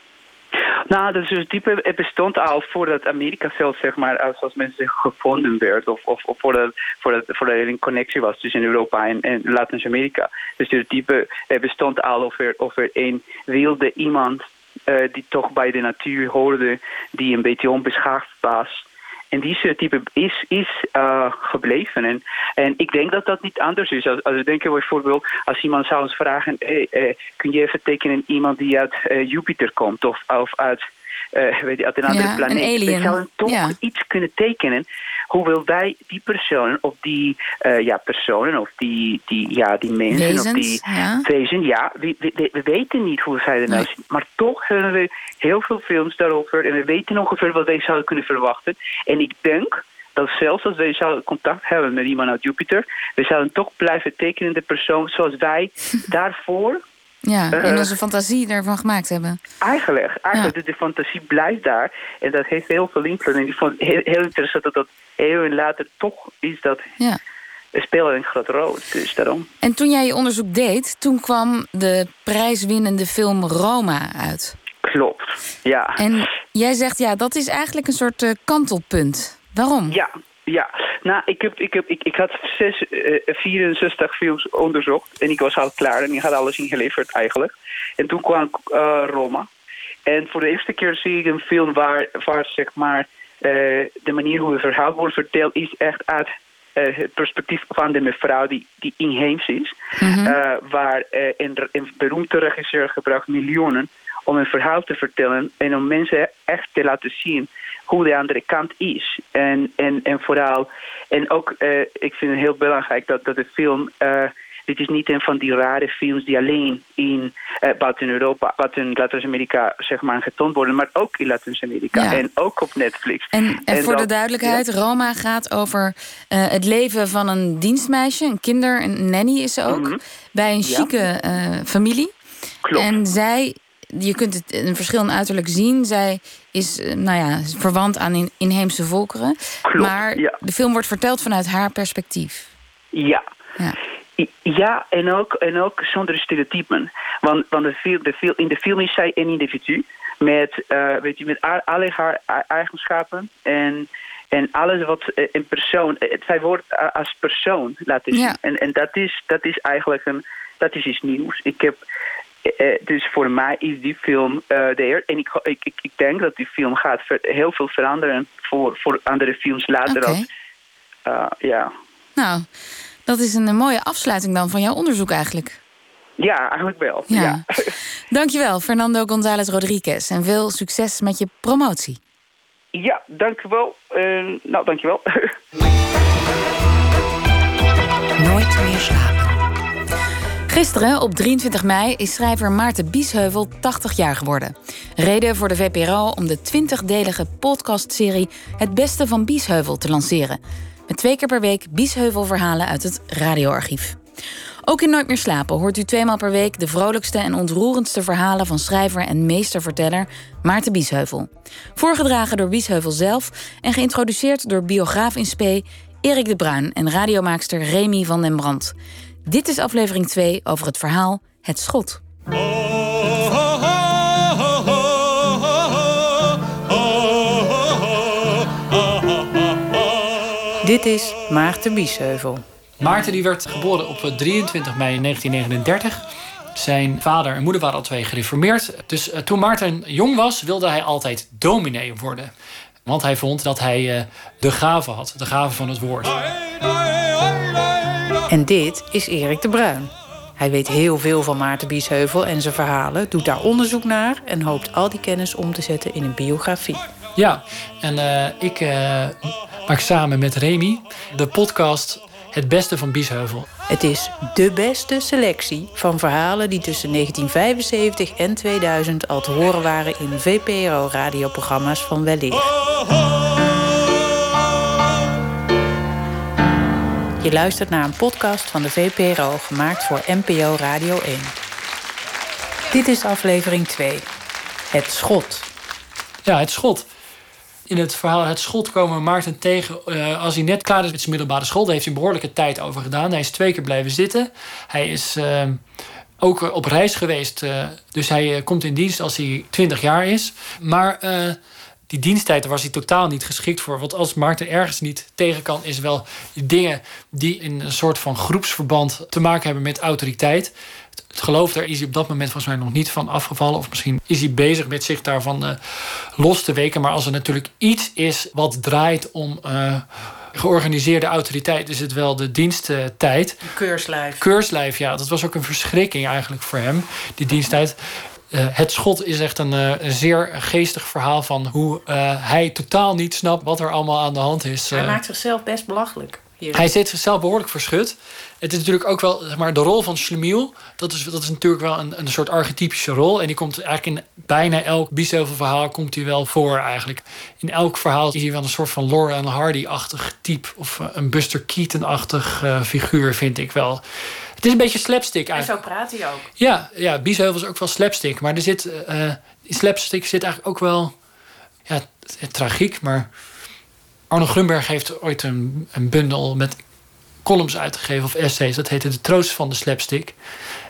Nou, dat stereotype het bestond al voordat Amerika zelf, zeg maar, als, als mensen gevonden werd. Of, of, of voordat, voordat, voordat er een connectie was tussen Europa en, en Latijns-Amerika. De stereotype het bestond al over, over een wilde iemand uh, die toch bij de natuur hoorde, die een beetje onbeschaafd was. En die stereotype is, is uh, gebleven. En, en ik denk dat dat niet anders is. Als, als we denken bijvoorbeeld, als iemand zou ons vragen... Uh, kun je even tekenen iemand die uit uh, Jupiter komt of, of uit, weet je, uit een andere ja, planeet? We zouden toch ja. iets kunnen tekenen hoewel wij die personen of die uh, ja, personen of die, die, ja, die mensen Wezens, of die ja. wezen, ja, we, we, we, weten niet hoe zij er nou Nee. zien. Maar toch hebben we heel veel films daarover en we weten ongeveer wat wij zouden kunnen verwachten. En ik denk dat zelfs als wij zouden contact hebben met iemand uit Jupiter, we zouden toch blijven tekenen de persoon zoals wij daarvoor Ja, in Eh, onze fantasie ervan gemaakt hebben. Eigenlijk, eigenlijk dus de fantasie blijft daar. En dat heeft heel veel invloed. En ik vond het heel, heel interessant dat dat eeuwen later toch is dat Ja. speelde een grote rol. Dus daarom. En toen jij je onderzoek deed, toen kwam de prijswinnende film Roma uit. Klopt, ja. En jij zegt, ja, dat is eigenlijk een soort eh, kantelpunt. Waarom? Ja, ja. Nou, ik, heb, ik, heb, ik, ik had zes, eh, 64 films onderzocht. En ik was al klaar en ik had alles ingeleverd eigenlijk. En toen kwam eh, Roma. En voor de eerste keer zie ik een film waar, waar zeg maar, eh, de manier hoe het verhaal wordt verteld is echt uit eh, het perspectief van de mevrouw die, die inheems is. Mhm. Eh, waar eh, een, een beroemde regisseur gebruikt miljoenen om een verhaal te vertellen en om mensen echt te laten zien hoe de andere kant is. En, en, en vooral, en ook, eh, ik vind het heel belangrijk dat, dat de film eh, dit is niet een van die rare films die alleen in uh, buiten Europa, buiten Latijns-Amerika zeg maar getoond worden, maar ook in Latijns-Amerika Ja. en ook op Netflix. En, en voor de duidelijkheid, Roma gaat over eh, het leven van een dienstmeisje, een kinder, een nanny is ze ook, Mhm. bij een Ja. chique eh, familie. Klopt. En zij, je kunt het een verschil in uiterlijk zien. Zij is, eh, nou ja, verwant aan in, inheemse volkeren. Klopt, maar ja. de film wordt verteld vanuit haar perspectief. Ja. Ja. Ja, en ook, en ook zonder stereotypen. Want, want de film, de film, in de film is zij een individu met, eh, weet je, met alle haar eigenschappen en, en alles wat eh, een persoon, zij wordt als persoon laten zien. Ja. En, en dat, is, dat is eigenlijk een, dat is iets nieuws. Ik heb, dus voor mij is die film eh de eer. En ik, ik, ik, ik denk dat die film gaat ver- heel veel veranderen voor, voor andere films later. Oké. Als, eh, ja. Nou, dat is een, mooie afsluiting dan van jouw onderzoek eigenlijk. ja, eigenlijk wel. Ja. ja. Dankjewel, Fernando González Rodriguez. En veel succes met je promotie. Ja, dankjewel. Uh, nou, dankjewel. Nooit meer slapen. Gisteren, op 23 mei, is schrijver Maarten Biesheuvel 80 jaar geworden. Reden voor de VPRO om de 20-delige podcastserie Het Beste van Biesheuvel te lanceren. Met twee keer per week Biesheuvel-verhalen uit het radioarchief. Ook in Nooit meer slapen hoort u tweemaal per week de vrolijkste en ontroerendste verhalen van schrijver en meesterverteller Maarten Biesheuvel. Voorgedragen door Biesheuvel zelf en geïntroduceerd door biograaf in spe Erik de Bruin en radiomaakster Remy van den Brand. Dit is aflevering 2 over het verhaal Het Schot. Dit is Maarten Biesheuvel. Maarten die werd geboren op 23 mei 1939. Zijn vader en moeder waren al twee gereformeerd. Dus eh, toen Maarten jong was, wilde hij altijd dominee worden. Want hij vond dat hij eh, de gave had, de gave van het woord. En dit is Erik de Bruin. Hij weet heel veel van Maarten Biesheuvel en zijn verhalen, doet daar onderzoek naar en hoopt al die kennis om te zetten in een biografie. Ja, en eh, ik eh, maak samen met Remy de podcast Het Beste van Biesheuvel. Het is de beste selectie van verhalen die tussen 1975 en 2000 al te horen waren in VPRO-radioprogramma's van Weleer. Je luistert naar een podcast van de VPRO gemaakt voor NPO Radio 1. Dit is aflevering 2. Het schot. Ja, het schot. In het verhaal Het Schot komen we Maarten tegen eh, als hij net klaar is met zijn middelbare school. Daar heeft hij behoorlijke tijd over gedaan. Hij is twee keer blijven zitten. Hij is eh, ook eh, op reis geweest. dus hij komt in dienst als hij 20 jaar is. Maar die diensttijd was hij totaal niet geschikt voor. Want als Maarten ergens niet tegen kan, is wel dingen die in een soort van groepsverband te maken hebben met autoriteit. Het geloof, daar is hij op dat moment volgens mij nog niet van afgevallen. Of misschien is hij bezig met zich daarvan eh, los te weken. Maar als er natuurlijk iets is wat draait om eh, georganiseerde autoriteit, is het wel de diensttijd. Keurslijf. Keurslijf, ja, dat was ook een verschrikking eigenlijk voor hem, die diensttijd. Eh, het schot is echt een, eh, een zeer geestig verhaal van hoe eh, hij totaal niet snapt wat er allemaal aan de hand is. Hij maakt zichzelf best belachelijk. Hier. hij zit zichzelf behoorlijk verschut. Het is natuurlijk ook wel, zeg maar, de rol van Schlemiel. Dat is, dat is natuurlijk wel een, een soort archetypische rol. En die komt eigenlijk in bijna elk Biesheuvel verhaal komt hij wel voor eigenlijk. In elk verhaal is hij wel een soort van Laura Hardy-achtig type. Of een Buster Keaton-achtig figuur, vind ik wel. Het is een beetje slapstick En eigenlijk. zo praat hij ook. Ja, ja Biesheuvel is ook wel slapstick. Maar er zit, eh, in slapstick zit eigenlijk ook wel ja, tragiek. Maar Arno Grunberg heeft ooit een, een bundel met columns uitgegeven of essays. Dat heette De Troost van de Slapstick.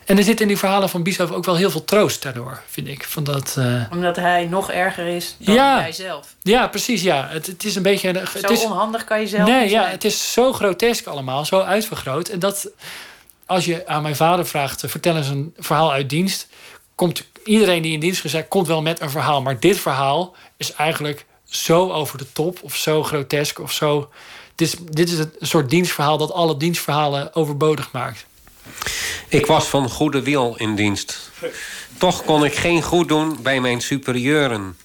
En er zit in die verhalen van Biesheuvel ook wel heel veel troost daardoor, vind ik. Van dat, eh, Omdat hij nog erger is dan Ja. jij zelf. Ja, precies. Ja. Het, het is een beetje... Zo het is, onhandig kan je zelf Nee, ja, zijn. het is zo grotesk allemaal, zo uitvergroot. En dat, als je aan mijn vader vraagt, eh, vertel eens een verhaal uit dienst, komt iedereen die in dienst gezegd komt wel met een verhaal. Maar dit verhaal is eigenlijk zo over de top, of zo grotesk, of zo. Dit is, dit is het soort dienstverhaal dat alle dienstverhalen overbodig maakt. Ik was van goede wil in dienst. Toch kon ik geen goed doen bij mijn superieuren.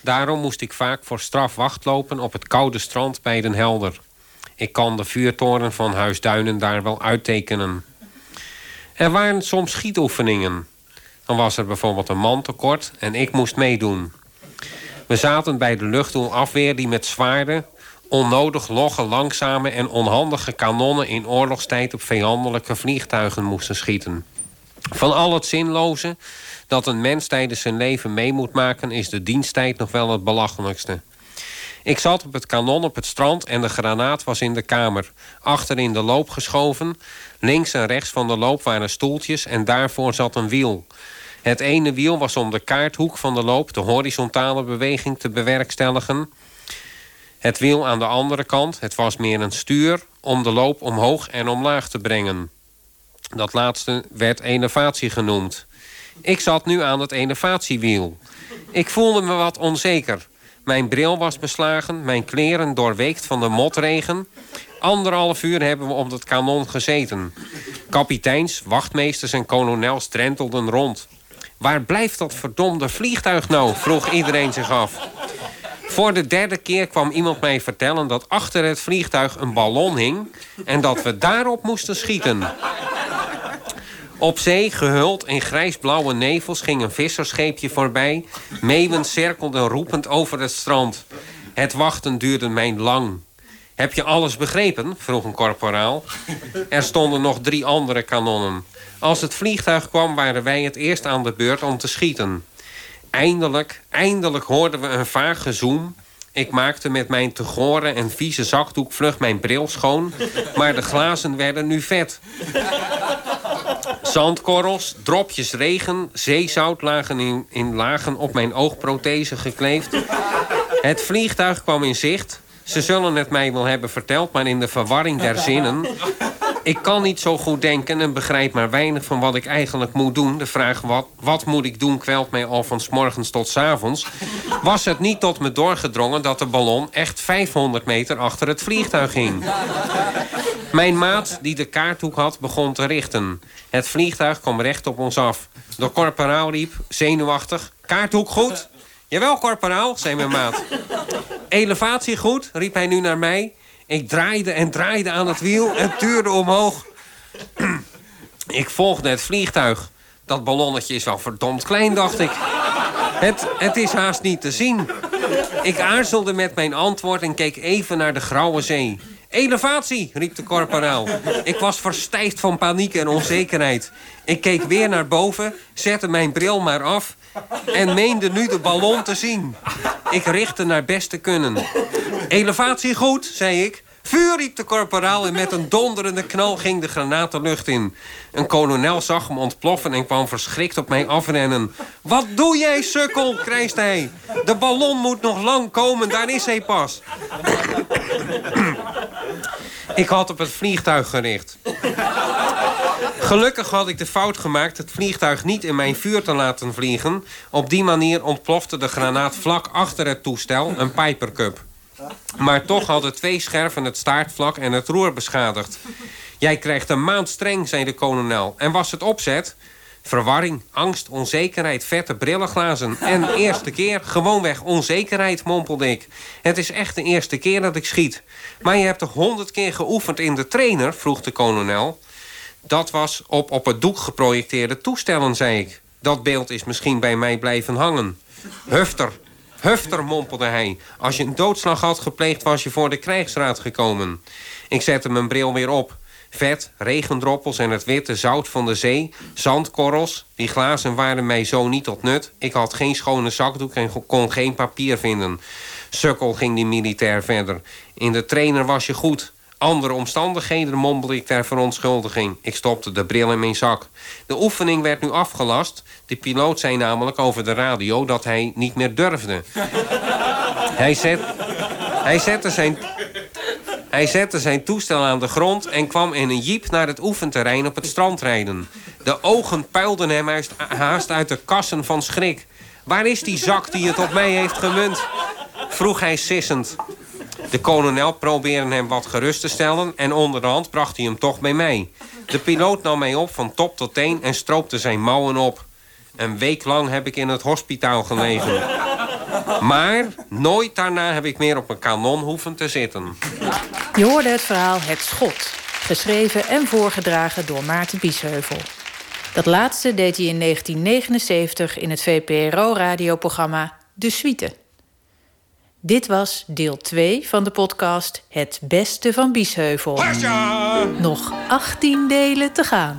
Daarom moest ik vaak voor straf wachtlopen op het koude strand bij Den Helder. Ik kan de vuurtoren van Huis Duinen daar wel uittekenen. Er waren soms schietoefeningen. Dan was er bijvoorbeeld een man tekort en ik moest meedoen. We zaten bij de luchtdoelafweer die met zwaarden, onnodig logge, langzame en onhandige kanonnen in oorlogstijd op vijandelijke vliegtuigen moesten schieten. Van al het zinloze dat een mens tijdens zijn leven mee moet maken, is de diensttijd nog wel het belachelijkste. Ik zat op het kanon op het strand en de granaat was in de kamer. Achter in de loop geschoven. Links en rechts van de loop waren stoeltjes en daarvoor zat een wiel. Het ene wiel was om de kaarthoek van de loop de horizontale beweging te bewerkstelligen. Het wiel aan de andere kant, het was meer een stuur, om de loop omhoog en omlaag te brengen. Dat laatste werd elevatie genoemd. Ik zat nu aan het elevatiewiel. Ik voelde me wat onzeker. Mijn bril was beslagen, mijn kleren doorweekt van de motregen. Anderhalf uur hebben we op het kanon gezeten. Kapiteins, wachtmeesters en kolonels drentelden rond. Waar blijft dat verdomde vliegtuig nou? vroeg iedereen zich af. Voor de derde keer kwam iemand mij vertellen dat achter het vliegtuig een ballon hing en dat we daarop moesten schieten. Op zee, gehuld in grijsblauwe nevels, ging een visserscheepje voorbij. Meeuwen cirkelden roepend over het strand. Het wachten duurde mij lang. Heb je alles begrepen? vroeg een korporaal. Er stonden nog drie andere kanonnen. Als het vliegtuig kwam, waren wij het eerst aan de beurt om te schieten. Eindelijk, eindelijk hoorden we een vaag gezoem. Ik maakte met mijn te gore en vieze zakdoek vlug mijn bril schoon. Maar de glazen werden nu vet. Zandkorrels, dropjes regen, zeezout lagen in, in lagen op mijn oogprothese gekleefd. Het vliegtuig kwam in zicht. Ze zullen het mij wel hebben verteld, maar in de verwarring der zinnen... Ik kan niet zo goed denken en begrijp maar weinig van wat ik eigenlijk moet doen. De vraag wat, wat moet ik doen kwelt mij al van s morgens tot s avonds. Was het niet tot me doorgedrongen dat de ballon echt 500 meter achter het vliegtuig hing. Mijn maat, die de kaarthoek had, begon te richten. Het vliegtuig kwam recht op ons af. De korporaal riep, zenuwachtig... Kaarthoek goed? Jawel, korporaal, zei mijn maat. Elevatie goed, riep hij nu naar mij. Ik draaide en draaide aan het wiel en tuurde omhoog. ik volgde het vliegtuig. Dat ballonnetje is wel verdomd klein, dacht ik. Het, het is haast niet te zien. Ik aarzelde met mijn antwoord en keek even naar de grauwe zee. Elevatie, riep de korporaal. Ik was verstijfd van paniek en onzekerheid. Ik keek weer naar boven, zette mijn bril maar af... en meende nu de ballon te zien. Ik richtte naar beste kunnen. Elevatie goed, zei ik. Vuur, riep de korporaal en met een donderende knal ging de granaat de lucht in. Een kolonel zag hem ontploffen en kwam verschrikt op mij afrennen. Wat doe jij, sukkel, krijst hij. De ballon moet nog lang komen, daar is hij pas. ik had op het vliegtuig gericht. Gelukkig had ik de fout gemaakt het vliegtuig niet in mijn vuur te laten vliegen. Op die manier ontplofte de granaat vlak achter het toestel, een Piper Cup. Maar toch hadden twee scherven het staartvlak en het roer beschadigd. Jij krijgt een maand streng, zei de kolonel. En was het opzet? Verwarring, angst, onzekerheid, vette brillenglazen. En eerste keer, gewoonweg onzekerheid, mompelde ik. Het is echt de eerste keer dat ik schiet. Maar je hebt toch honderd keer geoefend in de trainer? vroeg de kolonel. Dat was op op het doek geprojecteerde toestellen, zei ik. Dat beeld is misschien bij mij blijven hangen. Hufter, Hufter, mompelde hij. Als je een doodslag had gepleegd, was je voor de krijgsraad gekomen. Ik zette mijn bril weer op. Vet, regendroppels en het witte zout van de zee. Zandkorrels. Die glazen waren mij zo niet tot nut. Ik had geen schone zakdoek en kon geen papier vinden. Sukkel ging die militair verder. In de trainer was je goed. Andere omstandigheden mompelde ik ter verontschuldiging. Ik stopte de bril in mijn zak. De oefening werd nu afgelast. De piloot zei namelijk over de radio dat hij niet meer durfde. hij, zet, hij, zette zijn, hij zette zijn toestel aan de grond en kwam in een jeep naar het oefenterrein op het strand rijden. De ogen puilden hem haast uit de kassen van schrik. Waar is die zak die het op mij heeft gemunt? Vroeg hij sissend. De kolonel probeerde hem wat gerust te stellen... en onderhand bracht hij hem toch bij mij. De piloot nam mij op van top tot teen en stroopte zijn mouwen op. Een week lang heb ik in het hospitaal gelegen. Maar nooit daarna heb ik meer op een kanon hoeven te zitten. Je hoorde het verhaal Het Schot. Geschreven en voorgedragen door Maarten Biesheuvel. Dat laatste deed hij in 1979 in het VPRO-radioprogramma De Suite. Dit was deel 2 van de podcast Het Beste van Biesheuvel. Nog 18 delen te gaan.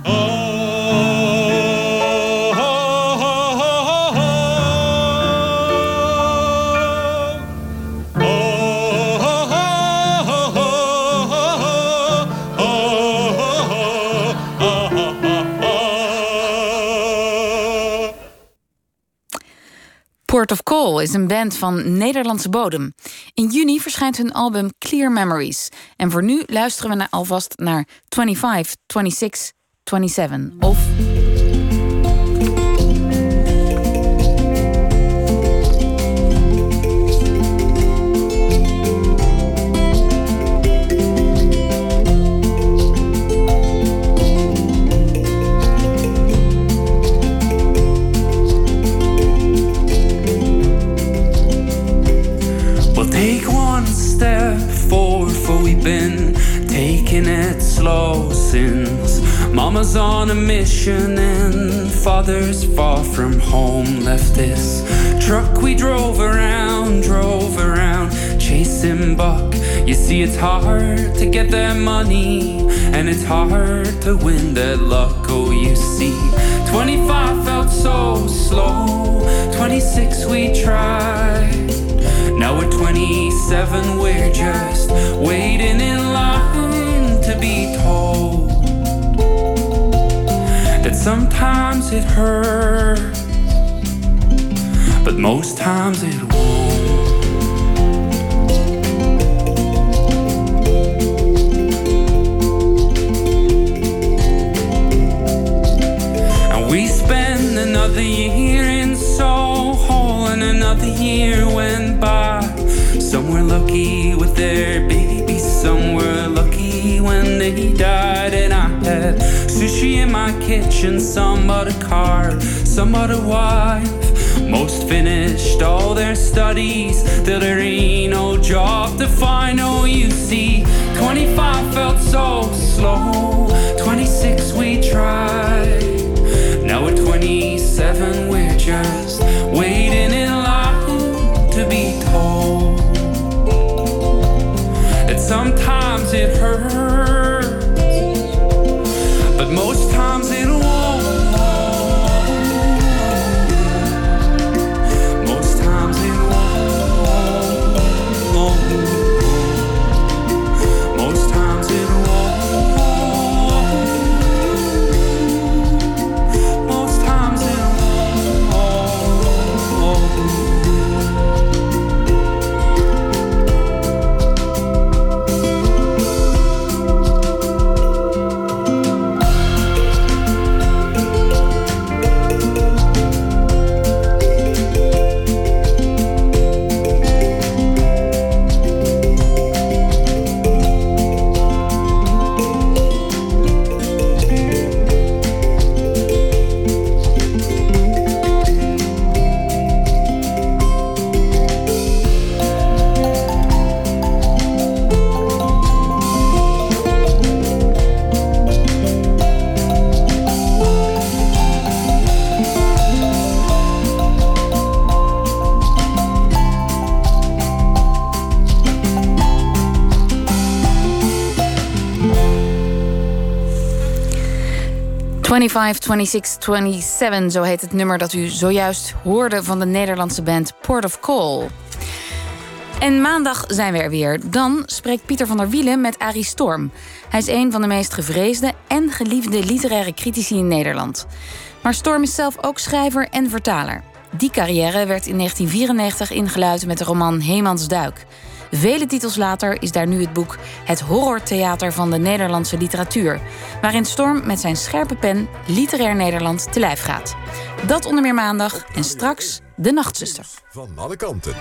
Port of Call is een band van Nederlandse bodem. In juni verschijnt hun album Clear Memories. En voor nu luisteren we alvast naar 25, 26, 27 of... Mama's on a mission and Father's far from home. Left this truck we drove around, drove around, chasing buck. You see, it's hard to get that money, and it's hard to win that luck. Oh, you see, 25 felt so slow, 26 we tried. Now we're 27, we're just waiting in sometimes it hurts, but most times it won't. And we spend another year in Soho, and another year went by. Some were lucky with their baby, my kitchen, some a car, some a wife. Most finished all their studies, till there ain't no job to find. Oh, you see, 25 felt so slow, 26 we tried. Now we're 27, we're just waiting in line to be told that sometimes it hurts, 25, 26, 27, zo heet het nummer dat u zojuist hoorde van de Nederlandse band Port of Call. En maandag zijn we er weer. Dan spreekt Pieter van der Wielen met Arie Storm. Hij is een van de meest gevreesde en geliefde literaire critici in Nederland. Maar Storm is zelf ook schrijver en vertaler. Die carrière werd in 1994 ingeluid met de roman Hemans Duik. Vele titels later is daar nu het boek Het horrortheater van de Nederlandse literatuur, waarin Storm met zijn scherpe pen literair Nederland te lijf gaat. Dat onder meer maandag en straks de Nachtzuster. Van alle kanten.